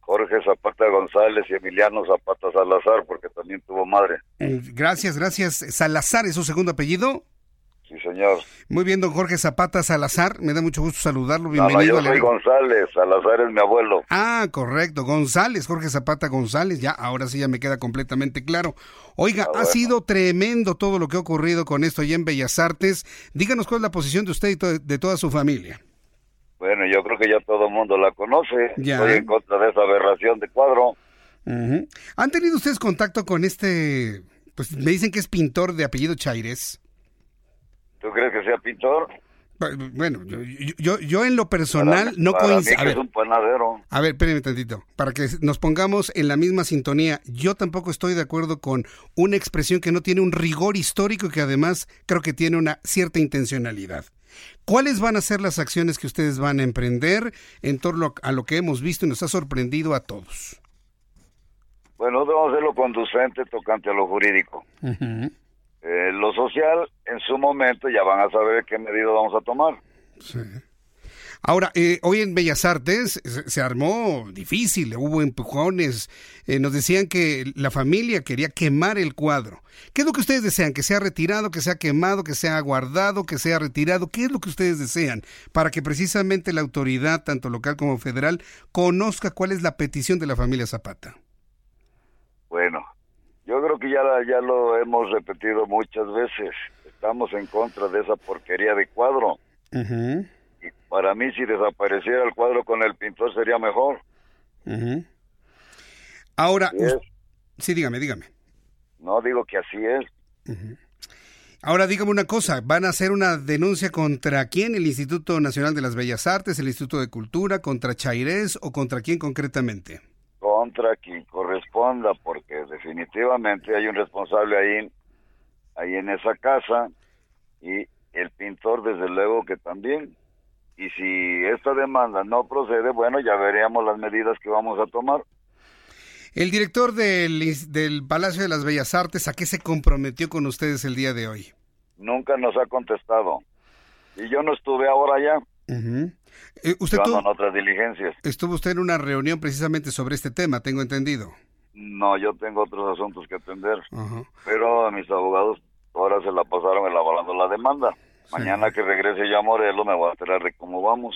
S16: Jorge Zapata González y Emiliano Zapata Salazar, porque también tuvo madre.
S1: Eh, Gracias, gracias. Salazar es su segundo apellido.
S16: Sí, señor.
S1: Muy bien, don Jorge Zapata Salazar. Me da mucho gusto saludarlo.
S16: No, no,
S1: Bienvenido.
S16: yo soy González, Salazar es mi abuelo.
S1: Ah, correcto. González, Jorge Zapata González. Ya, ahora sí ya me queda completamente claro. Oiga, ha sido tremendo todo lo que ha ocurrido con esto allá en Bellas Artes. Díganos cuál es la posición de usted y to- de toda su familia.
S16: Bueno, yo creo que ya todo el mundo la conoce.
S1: Ya.
S16: Estoy en contra de esa aberración de cuadro.
S1: ¿Han tenido ustedes contacto con este, pues me dicen que es pintor de apellido Chaires?
S16: ¿Tú crees que sea pintor?
S1: Bueno, yo, yo, yo en lo personal
S16: Para-
S1: no coincido.
S16: que es un panadero.
S1: A ver, espérenme tantito, para que nos pongamos en la misma sintonía. Yo tampoco estoy de acuerdo con una expresión que no tiene un rigor histórico y que además creo que tiene una cierta intencionalidad. ¿Cuáles van a ser las acciones que ustedes van a emprender en torno a lo que hemos visto y nos ha sorprendido a todos?
S16: Bueno, nosotros vamos a hacer lo conducente tocante a lo jurídico. Eh, lo social, en su momento, ya van a saber qué medidas vamos a tomar.
S1: Ahora, eh, hoy en Bellas Artes se, se armó difícil, hubo empujones, eh, nos decían que la familia quería quemar el cuadro. ¿Qué es lo que ustedes desean? ¿Que sea retirado, que sea quemado, que sea guardado, que sea retirado? ¿Qué es lo que ustedes desean? Para que precisamente la autoridad, tanto local como federal, conozca cuál es la petición de la familia Zapata.
S16: Bueno, yo creo que ya, ya lo hemos repetido muchas veces. Estamos en contra de esa porquería de cuadro.
S1: Ujú,
S16: Para mí, si desapareciera el cuadro con el pintor, sería mejor.
S1: Ahora,
S16: es.
S1: sí, dígame, dígame.
S16: No digo que así es.
S1: Ahora dígame una cosa, ¿van a hacer una denuncia contra quién? ¿El Instituto Nacional de las Bellas Artes, el Instituto de Cultura, contra Chairés o contra quién concretamente?
S16: Contra quien corresponda, porque definitivamente hay un responsable ahí, ahí en esa casa y el pintor, desde luego que también. Y si esta demanda no procede, bueno, ya veríamos las medidas que vamos a tomar.
S1: El director del, del Palacio de las Bellas Artes, ¿a qué se comprometió con ustedes el día de hoy?
S16: Nunca nos ha contestado. Y yo no estuve ahora ya,
S1: Ujú. Eh, usted
S16: ando en
S1: tuvo-
S16: otras diligencias.
S1: estuvo usted en una reunión precisamente sobre este tema, tengo entendido.
S16: No, yo tengo otros asuntos que atender. Pero a mis abogados ahora se la pasaron elaborando la demanda. Mañana que regrese yo a Morelos me voy a enterar de cómo vamos.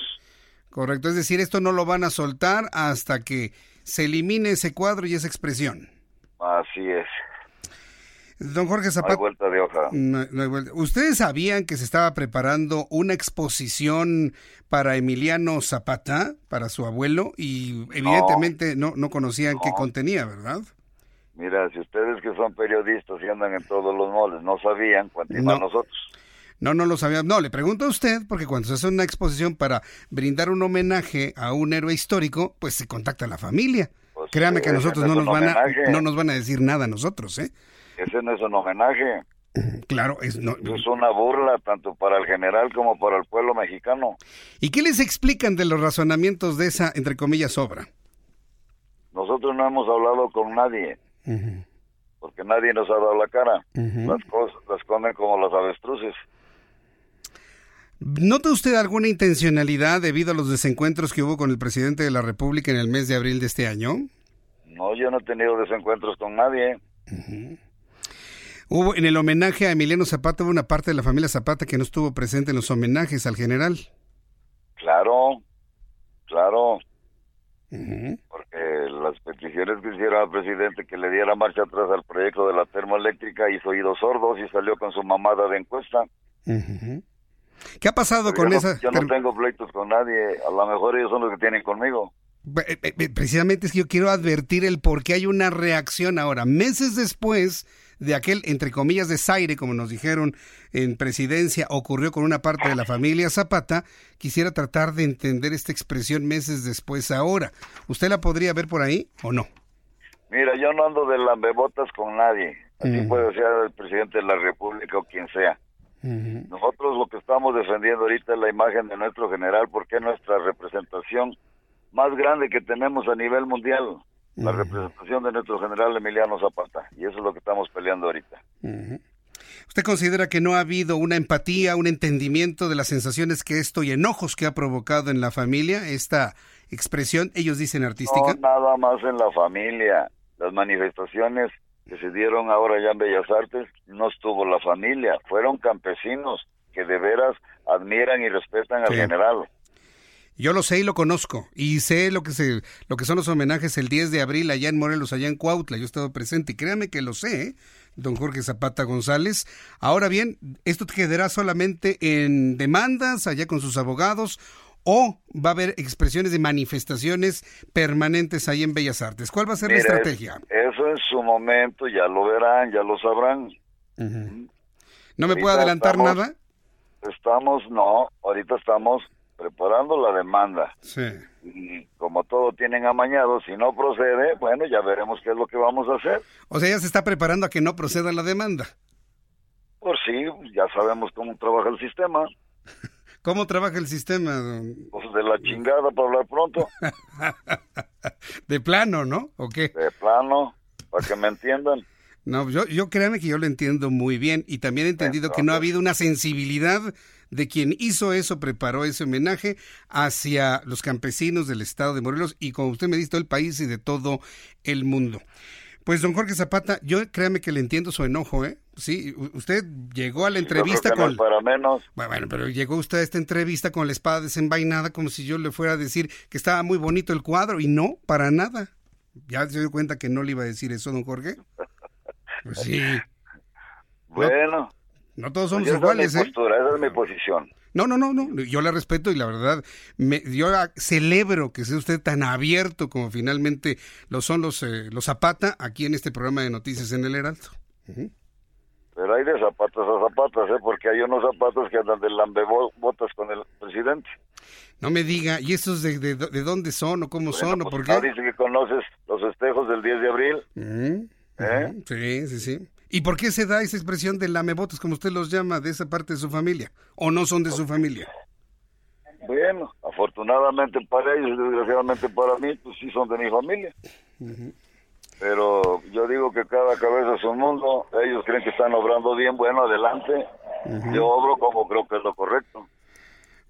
S1: Correcto, es decir, esto no lo van a soltar hasta que se elimine ese cuadro y esa expresión.
S16: Así es.
S1: Don Jorge
S16: No hay
S1: Zapata.
S16: vuelta de hoja.
S1: No- no hay vuelta. ¿Ustedes sabían que se estaba preparando una exposición para Emiliano Zapata, para su abuelo? Y evidentemente no, no conocían qué contenía, ¿verdad?
S16: Mira, si ustedes que son periodistas y andan en todos los moles no sabían, cuánto
S1: No.
S16: nosotros.
S1: No, no lo sabía. No, le pregunto a usted, porque cuando se hace una exposición para brindar un homenaje a un héroe histórico, pues se contacta a la familia. Créame que a nosotros
S16: no
S1: nos, van a, no nos van a decir nada a nosotros, ¿eh?
S16: Ese no es un homenaje.
S1: Claro, es, no,
S16: Es una burla tanto para el general como para el pueblo mexicano.
S1: ¿Y qué les explican de los razonamientos de esa, entre comillas, obra?
S16: Nosotros no hemos hablado con nadie, porque nadie nos ha dado la cara. Las cosas las comen como los avestruces.
S1: ¿Nota usted alguna intencionalidad debido a los desencuentros que hubo con el presidente de la República en el mes de abril de este año?
S16: No, yo no he tenido desencuentros con nadie.
S1: Hubo en el homenaje a Emiliano Zapata hubo una parte de la familia Zapata que no estuvo presente en los homenajes al general.
S16: Claro, claro. Porque las peticiones que hicieron al presidente que le diera marcha atrás al proyecto de la termoeléctrica hizo oídos sordos y salió con su mamada de encuesta.
S1: ¿Qué ha pasado
S16: Pero
S1: con
S16: yo
S1: esa?
S16: No, yo no tengo pleitos con nadie. A lo mejor ellos son los que tienen conmigo.
S1: Precisamente es que yo quiero advertir el por qué hay una reacción ahora, meses después de aquel, entre comillas, desaire, como nos dijeron en presidencia, ocurrió con una parte de la familia Zapata, quisiera tratar de entender esta expresión meses después ahora. ¿Usted la podría ver por ahí o no?
S16: Mira, yo no ando de lambebotas con nadie. Así
S1: Mm.
S16: puede ser el presidente de la República o quien sea. Nosotros lo que estamos defendiendo ahorita es la imagen de nuestro general porque es nuestra representación más grande que tenemos a nivel mundial. La representación de nuestro general Emiliano Zapata. Y eso es lo que estamos peleando ahorita.
S1: ¿Usted considera que no ha habido una empatía, un entendimiento de las sensaciones que esto y enojos que ha provocado en la familia esta expresión, ellos dicen artística?
S16: No, nada más en la familia. Las manifestaciones que se dieron ahora ya en Bellas Artes, no estuvo la familia, fueron campesinos que de veras admiran y respetan al
S1: Sí.
S16: general.
S1: Yo lo sé y lo conozco y sé lo que se lo que son los homenajes el 10 de abril allá en Morelos, allá en Cuautla. Yo he estado presente y créame que lo sé, ¿eh? don Jorge Zapata González. Ahora bien, esto quedará solamente en demandas allá con sus abogados o va a haber expresiones de manifestaciones permanentes ahí en Bellas Artes. ¿Cuál va a ser la estrategia?
S16: es- eso en su momento ya lo verán, ya lo sabrán.
S1: ¿No me puede adelantar
S16: estamos-
S1: nada?
S16: Estamos, no, ahorita estamos preparando la demanda.
S1: Sí.
S16: Y como todo tienen amañado, si no procede, bueno, ya veremos qué es lo que vamos a hacer.
S1: O sea, ya se está preparando a que no proceda la demanda.
S16: Por sí, ya sabemos cómo trabaja el sistema.
S1: ¿Cómo trabaja el sistema? don?
S16: Pues de la chingada para hablar pronto.
S1: De plano, ¿no? ¿O qué?
S16: De plano, para que me entiendan.
S1: No, yo, yo créame que yo lo entiendo muy bien y también he entendido que no ha habido una sensibilidad de quien hizo eso, preparó ese homenaje hacia los campesinos del estado de Morelos y como usted me dice, todo el país y de todo el mundo. Pues don Jorge Zapata, yo créame que le entiendo su enojo, ¿eh? Sí, usted llegó a la entrevista
S16: no
S1: con...
S16: para menos.
S1: Bueno, bueno, pero llegó usted a esta entrevista con la espada desenvainada como si yo le fuera a decir que estaba muy bonito el cuadro y no, para nada. ¿Ya se dio cuenta que no le iba a decir eso, don Jorge? Pues sí.
S16: Bueno.
S1: No todos
S16: pues
S1: somos
S16: esa
S1: iguales,
S16: es mi
S1: ¿eh?
S16: postura, esa es mi posición.
S1: No, no, no, no. Yo la respeto y la verdad, me, yo celebro que sea usted tan abierto como finalmente lo son los, eh, los Zapata aquí en este programa de noticias en el Heraldo.
S16: Pero hay de zapatos a zapatos, ¿eh? Porque hay unos zapatos que andan de lambebotas con el presidente.
S1: No me diga, ¿y esos de, de, de dónde son o cómo son o
S16: Pues,
S1: por qué?
S16: dice que conoces los festejos del 10 de abril.
S1: Mm,
S16: ¿Eh?
S1: Sí, sí, sí. ¿Y por qué se da esa expresión de lamebotas, como usted los llama, de esa parte de su familia? ¿O no son de su familia?
S16: Bueno, afortunadamente para ellos y desgraciadamente para mí, pues sí son de mi familia. Pero yo digo que cada cabeza es un mundo. Ellos creen que están obrando bien, bueno, adelante. Yo obro como creo que es lo correcto.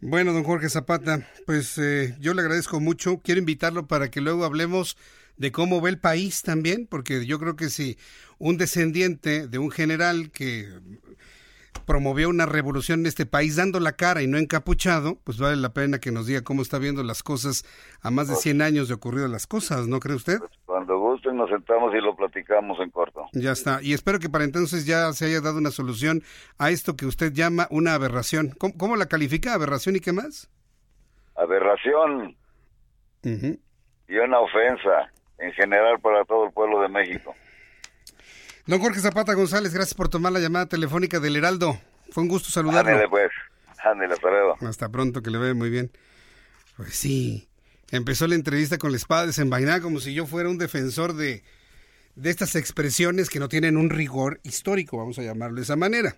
S1: Bueno, don Jorge Zapata, pues eh, yo le agradezco mucho. Quiero invitarlo para que luego hablemos de cómo ve el país también, porque yo creo que si un descendiente de un general que promovió una revolución en este país dando la cara y no encapuchado, pues vale la pena que nos diga cómo está viendo las cosas a más de 100 años de ocurrido las cosas, ¿no cree usted?
S16: Cuando gusten nos sentamos y lo platicamos en corto.
S1: Ya está. Y espero que para entonces ya se haya dado una solución a esto que usted llama una aberración. ¿Cómo, la califica? ¿Aberración y qué más?
S16: Aberración. Y una ofensa en general para todo el pueblo de México.
S1: Don Jorge Zapata González, gracias por tomar la llamada telefónica del Heraldo. Fue un gusto saludarlo.
S16: Ándale pues. Ándale, hasta luego.
S1: Hasta pronto, que le ve muy bien. Pues sí. Empezó la entrevista con la espada desenvainada como si yo fuera un defensor de, de estas expresiones que no tienen un rigor histórico, vamos a llamarlo de esa manera.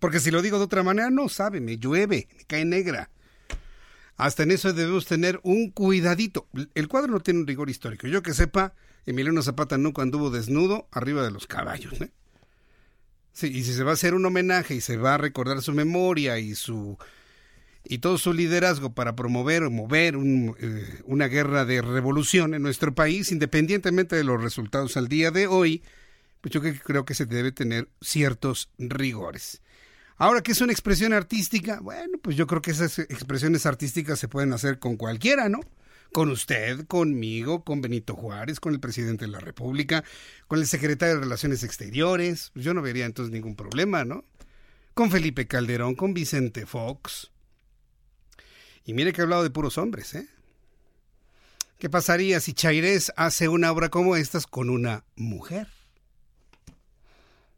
S1: Porque si lo digo de otra manera, no sabe, me llueve, me cae negra. Hasta en eso debemos tener un cuidadito. El cuadro no tiene un rigor histórico. Yo que sepa, Emiliano Zapata nunca anduvo desnudo arriba de los caballos. ¿eh? Sí, y si se va a hacer un homenaje y se va a recordar su memoria y su y todo su liderazgo para promover o mover eh, una guerra de revolución en nuestro país, independientemente de los resultados al día de hoy, pues yo creo que se debe tener ciertos rigores. Ahora, ¿qué es una expresión artística? Bueno, pues yo creo que esas expresiones artísticas se pueden hacer con cualquiera, ¿no? Con usted, conmigo, con Benito Juárez, con el presidente de la República, con el secretario de Relaciones Exteriores. Yo no vería entonces ningún problema, ¿no? Con Felipe Calderón, con Vicente Fox, y mire que he hablado de puros hombres, ¿eh? ¿Qué pasaría si Chairés hace una obra como estas con una mujer?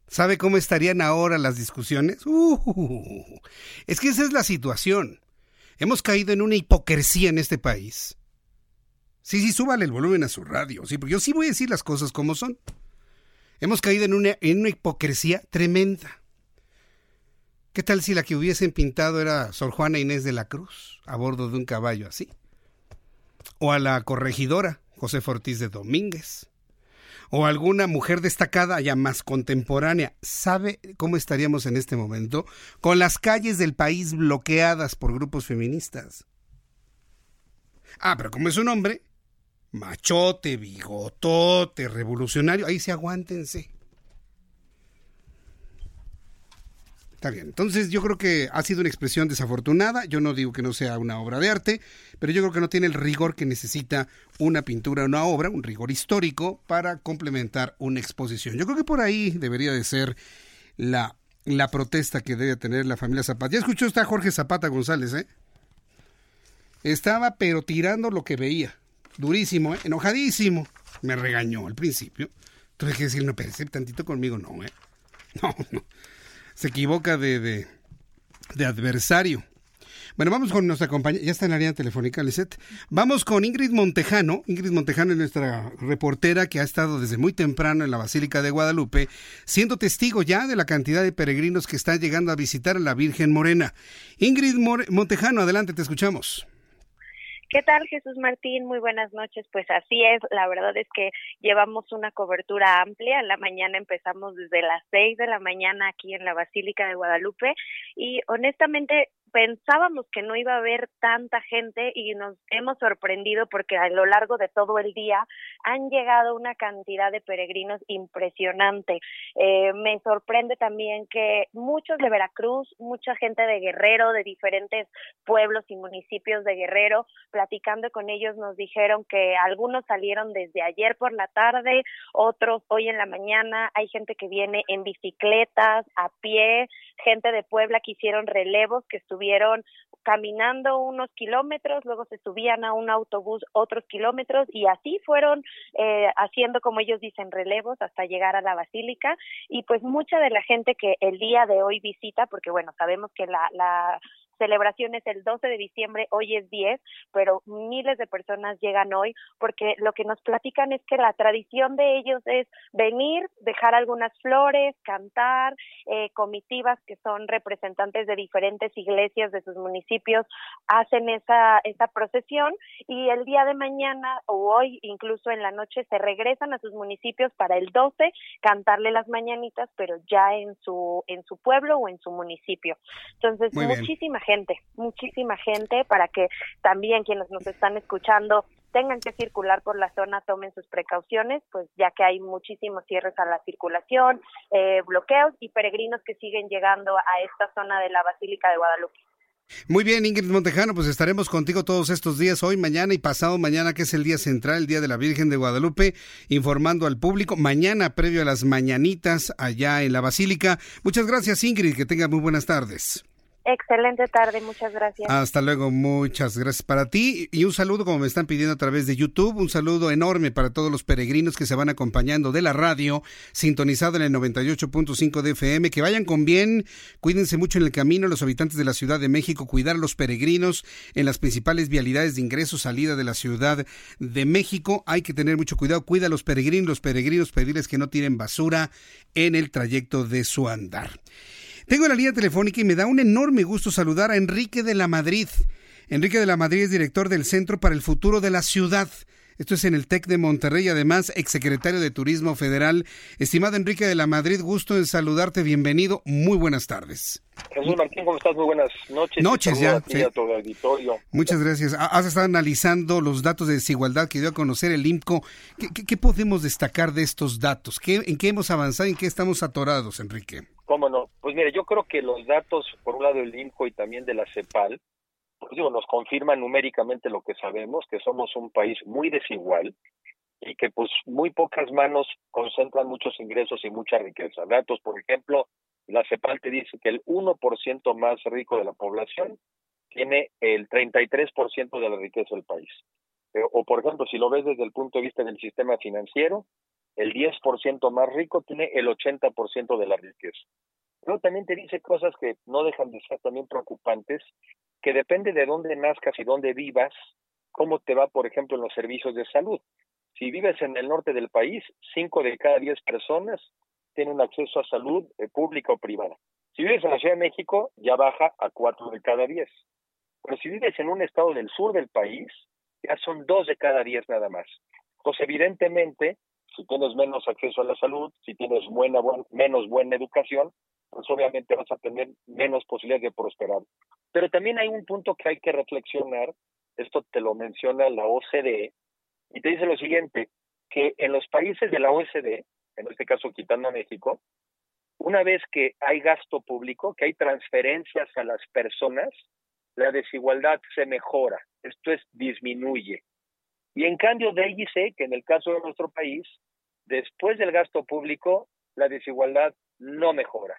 S1: ¿Sabe cómo estarían ahora las discusiones? Uh, es que esa es la situación. Hemos caído en una hipocresía en este país. Sí, sí, súbale el volumen a su radio, sí, porque yo sí voy a decir las cosas como son. Hemos caído en una, en una hipocresía tremenda. ¿Qué tal si la que hubiesen pintado era Sor Juana Inés de la Cruz a bordo de un caballo así? O a la corregidora José Fortís de Domínguez. O alguna mujer destacada ya más contemporánea. ¿Sabe cómo estaríamos en este momento? Con las calles del país bloqueadas por grupos feministas. Ah, pero como es un hombre, machote, bigotote, revolucionario, ahí sí aguántense. Está bien. Entonces yo creo que ha sido una expresión desafortunada. Yo no digo que no sea una obra de arte, pero yo creo que no tiene el rigor que necesita una pintura una obra, un rigor histórico para complementar una exposición. Yo creo que por ahí debería de ser la, la protesta que debe tener la familia Zapata. Ya escuchó está Jorge Zapata González, ¿eh? Estaba pero tirando lo que veía. Durísimo, ¿eh? Enojadísimo. Me regañó al principio. Tuve que decir, no, pensé tantito conmigo, no, ¿eh? No, no se equivoca de, de, adversario. Bueno, vamos con nuestra compañera, ya está en la línea telefónica, Lisette. Vamos con Ingrid Montejano. Ingrid Montejano es nuestra reportera que ha estado desde muy temprano en la Basílica de Guadalupe, siendo testigo ya de la cantidad de peregrinos que están llegando a visitar a la Virgen Morena. Ingrid Montejano, adelante, te escuchamos.
S17: ¿Qué tal, Jesús Martín? Muy buenas noches. Pues así es, la verdad es que llevamos una cobertura amplia. En la mañana empezamos desde las seis de la mañana aquí en la Basílica de Guadalupe y honestamente pensábamos que no iba a haber tanta gente y nos hemos sorprendido porque a lo largo de todo el día han llegado una cantidad de peregrinos impresionante. Eh, me sorprende también que muchos de Veracruz, mucha gente de Guerrero, de diferentes pueblos y municipios de Guerrero, platicando con ellos nos dijeron que algunos salieron desde ayer por la tarde, otros hoy en la mañana, hay gente que viene en bicicletas, a pie, gente de Puebla que hicieron relevos, que estuvieron caminando unos kilómetros, luego se subían a un autobús otros kilómetros y así fueron eh, haciendo, como ellos dicen, relevos hasta llegar a la basílica. Y pues mucha de la gente que el día de hoy visita, porque bueno, sabemos que la, la celebración es el 12 de diciembre, hoy es 10, pero miles de personas llegan hoy porque lo que nos platican es que la tradición de ellos es venir, dejar algunas flores, cantar, eh, comitivas que son representantes de diferentes iglesias de sus municipios hacen esa, esa procesión y el día de mañana o hoy incluso en la noche se regresan a sus municipios para el 12 cantarle las mañanitas, pero ya en su en su pueblo o en su municipio. Entonces, muchísima gente, muchísima gente para que también quienes nos están escuchando tengan que circular por la zona tomen sus precauciones, pues ya que hay muchísimos cierres a la circulación, eh, bloqueos y peregrinos que siguen llegando a esta zona de la Basílica de Guadalupe.
S1: Muy bien, Ingrid Montejano, pues estaremos contigo todos estos días, hoy, mañana y pasado mañana, que es el día central, el Día de la Virgen de Guadalupe, informando al público. Mañana, previo a las mañanitas, allá en la Basílica. Muchas gracias, Ingrid, que tenga muy buenas tardes.
S17: Excelente tarde, muchas gracias.
S1: Hasta luego, muchas gracias para ti y un saludo como me están pidiendo a través de YouTube, un saludo enorme para todos los peregrinos que se van acompañando de la radio, sintonizado en el 98.5 de FM, que vayan con bien, cuídense mucho en el camino los habitantes de la Ciudad de México, cuidar a los peregrinos en las principales vialidades de ingreso, salida de la Ciudad de México, hay que tener mucho cuidado, cuida a los peregrinos, los peregrinos pedirles que no tiren basura en el trayecto de su andar. Tengo la línea telefónica y me da un enorme gusto saludar a Enrique de la Madrid. Enrique de la Madrid es director del Centro para el Futuro de la Ciudad. Esto es en el TEC de Monterrey, además exsecretario de Turismo Federal. Estimado Enrique de la Madrid, gusto en saludarte, bienvenido, muy buenas tardes.
S18: Jesús Martín, ¿cómo estás? Muy buenas noches.
S1: Noches ya.
S18: A ti a tu auditorio.
S1: Muchas gracias. Has estado analizando los datos de desigualdad que dio a conocer el IMCO. ¿Qué, qué, qué podemos destacar de estos datos? ¿Qué, ¿En qué hemos avanzado y en qué estamos atorados, Enrique?
S18: ¿Cómo no? Pues mire, yo creo que los datos, por un lado del INCO y también de la CEPAL, pues digo, nos confirman numéricamente lo que sabemos, que somos un país muy desigual y que pues muy pocas manos concentran muchos ingresos y mucha riqueza. Datos, por ejemplo, la CEPAL te dice que el 1% más rico de la población tiene el 33% de la riqueza del país. Eh, o, por ejemplo, si lo ves desde el punto de vista del sistema financiero, el 10% más rico tiene el 80% de la riqueza. Pero también te dice cosas que no dejan de ser también preocupantes, que depende de dónde nazcas y dónde vivas, cómo te va, por ejemplo, en los servicios de salud. Si vives en el norte del país, 5 de cada 10 personas tienen acceso a salud eh, pública o privada. Si vives en la Ciudad de México, ya baja a 4 de cada 10. Pero si vives en un estado del sur del país, ya son 2 de cada 10 nada más. Pues evidentemente, si tienes menos acceso a la salud, si tienes buena, buen, menos buena educación, pues obviamente vas a tener menos posibilidades de prosperar. Pero también hay un punto que hay que reflexionar, esto te lo menciona la OCDE, y te dice lo siguiente, que en los países de la OCDE, en este caso quitando a México, una vez que hay gasto público, que hay transferencias a las personas, la desigualdad se mejora, esto es, disminuye. Y en cambio de dice que en el caso de nuestro país, después del gasto público, la desigualdad no mejora.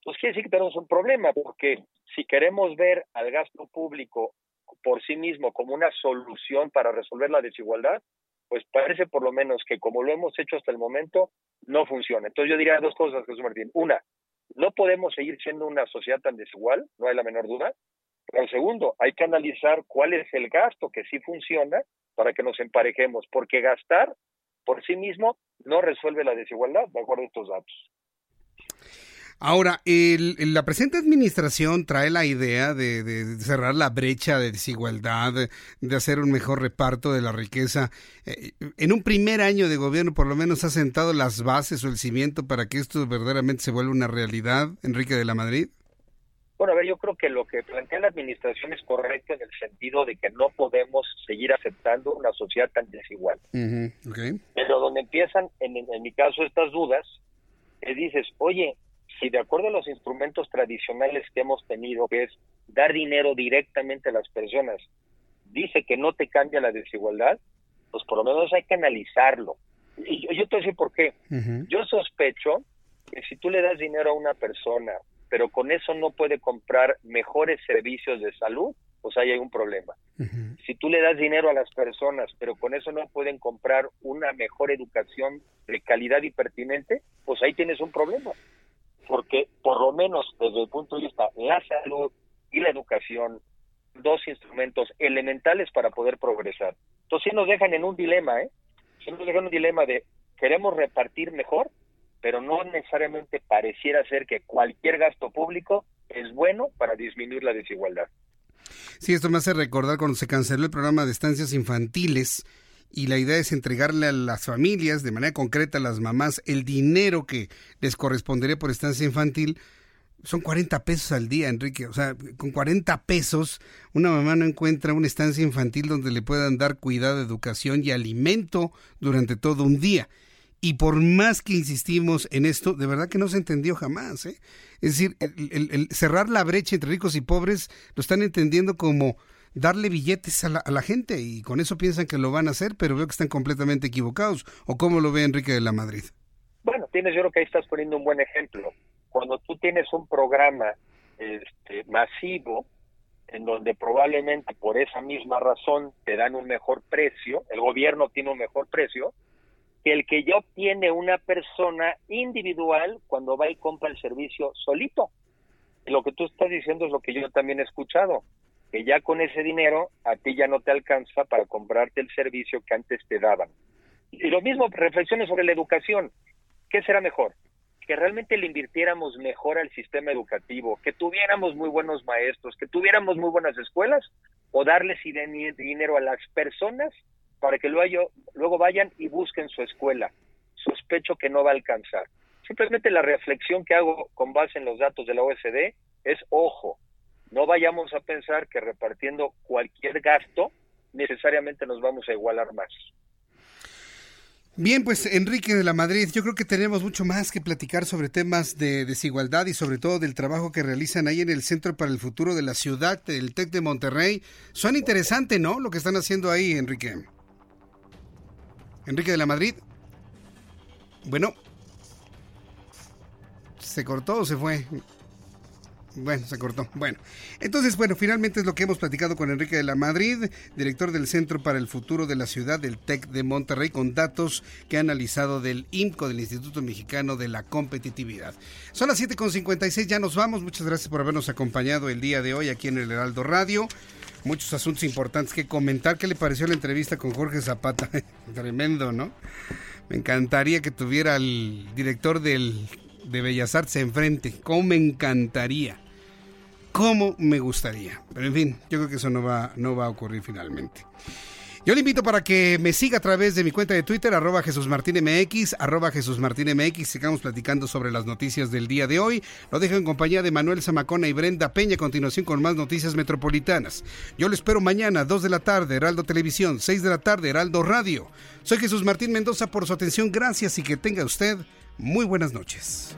S18: Entonces quiere decir que tenemos un problema, porque si queremos ver al gasto público por sí mismo como una solución para resolver la desigualdad, pues parece por lo menos que como lo hemos hecho hasta el momento, no funciona. Entonces yo diría dos cosas, Jesús Martín. Una, no podemos seguir siendo una sociedad tan desigual, no hay la menor duda. Pero segundo, hay que analizar cuál es el gasto que sí funciona para que nos emparejemos, porque gastar por sí mismo no resuelve la desigualdad, de acuerdo a estos datos.
S1: Ahora, el, la presente administración trae la idea de, cerrar la brecha de desigualdad, de, de, hacer un mejor reparto de la riqueza. Eh, en un primer año de gobierno, por lo menos, ha sentado las bases o el cimiento para que esto verdaderamente se vuelva una realidad, Enrique de la Madrid.
S18: Bueno, a ver, yo creo que lo que plantea la administración es correcto en el sentido de que no podemos seguir aceptando una sociedad tan desigual.
S1: Uh -huh. okay.
S18: Pero donde empiezan, en, en mi caso, estas dudas, es dices, oye, si de acuerdo a los instrumentos tradicionales que hemos tenido, que es dar dinero directamente a las personas, dice que no te cambia la desigualdad, pues por lo menos hay que analizarlo. Y yo, yo te voy a decir por qué. Uh -huh. Yo sospecho que si tú le das dinero a una persona, pero con eso no puede comprar mejores servicios de salud, pues ahí hay un problema. Uh -huh. Si tú le das dinero a las personas, pero con eso no pueden comprar una mejor educación de calidad y pertinente, pues ahí tienes un problema porque por lo menos desde el punto de vista de la salud y la educación, dos instrumentos elementales para poder progresar. Entonces sí nos dejan en un dilema, ¿eh? Sí nos dejan en un dilema de queremos repartir mejor, pero no necesariamente pareciera ser que cualquier gasto público es bueno para disminuir la desigualdad.
S1: Sí, esto me hace recordar cuando se canceló el programa de estancias infantiles y la idea es entregarle a las familias, de manera concreta a las mamás, el dinero que les correspondería por estancia infantil. Son 40 pesos al día, Enrique. O sea, con 40 pesos una mamá no encuentra una estancia infantil donde le puedan dar cuidado, educación y alimento durante todo un día. Y por más que insistimos en esto, de verdad que no se entendió jamás. ¿eh? Es decir, el, cerrar la brecha entre ricos y pobres lo están entendiendo como darle billetes a la, a la, gente y con eso piensan que lo van a hacer, pero veo que están completamente equivocados. ¿O cómo lo ve Enrique de la Madrid?
S18: Bueno, tienes, yo creo que ahí estás poniendo un buen ejemplo. Cuando tú tienes un programa este, masivo, en donde probablemente por esa misma razón te dan un mejor precio, el gobierno tiene un mejor precio, que el que ya obtiene una persona individual cuando va y compra el servicio solito. Lo que tú estás diciendo es lo que yo también he escuchado, que ya con ese dinero a ti ya no te alcanza para comprarte el servicio que antes te daban. Y lo mismo, reflexiones sobre la educación. ¿Qué será mejor? que realmente le invirtiéramos mejor al sistema educativo, que tuviéramos muy buenos maestros, que tuviéramos muy buenas escuelas, o darles dinero a las personas para que luego, luego vayan y busquen su escuela. Sospecho que no va a alcanzar. Simplemente la reflexión que hago con base en los datos de la OSD es, ojo, no vayamos a pensar que repartiendo cualquier gasto necesariamente nos vamos a igualar más.
S1: Bien, pues Enrique de la Madrid, yo creo que tenemos mucho más que platicar sobre temas de desigualdad y sobre todo del trabajo que realizan ahí en el Centro para el Futuro de la Ciudad, el TEC de Monterrey. Suena interesante, ¿no? Lo que están haciendo ahí, Enrique. Enrique de la Madrid. Bueno. ¿Se cortó o se fue? Bueno, se cortó. Bueno, entonces, bueno, finalmente es lo que hemos platicado con Enrique de la Madrid, director del Centro para el Futuro de la Ciudad del TEC de Monterrey, con datos que ha analizado del IMCO, del Instituto Mexicano de la Competitividad. Son las 7.56, ya nos vamos. Muchas gracias por habernos acompañado el día de hoy aquí en el Heraldo Radio. Muchos asuntos importantes que comentar. ¿Qué le pareció la entrevista con Jorge Zapata? Tremendo, ¿no? Me encantaría que tuviera al director del de Bellas Artes enfrente. ¿Cómo me encantaría? ¿Cómo me gustaría? Pero en fin, yo creo que eso no va, no va a ocurrir finalmente. Yo le invito para que me siga a través de mi cuenta de Twitter, arroba Jesús Martín MX, arroba Jesús Martín MX. Sigamos platicando sobre las noticias del día de hoy. Lo dejo en compañía de Manuel Zamacona y Brenda Peña a continuación con más noticias metropolitanas. Yo lo espero mañana, 2 de la tarde, Heraldo Televisión, 6 de la tarde, Heraldo Radio. Soy Jesús Martín Mendoza por su atención. Gracias y que tenga usted muy buenas noches.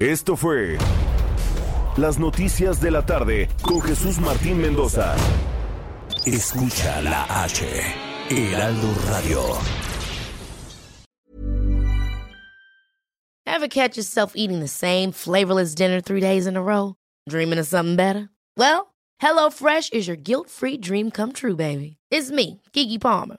S10: Esto fue Las Noticias de la Tarde con Jesús Martín Mendoza. Escucha la H, Heraldo Radio.
S19: Ever catch yourself eating the same flavorless dinner three days in a row? Dreaming of something better? Well, HelloFresh is your guilt-free dream come true, baby. It's me, Kiki Palmer.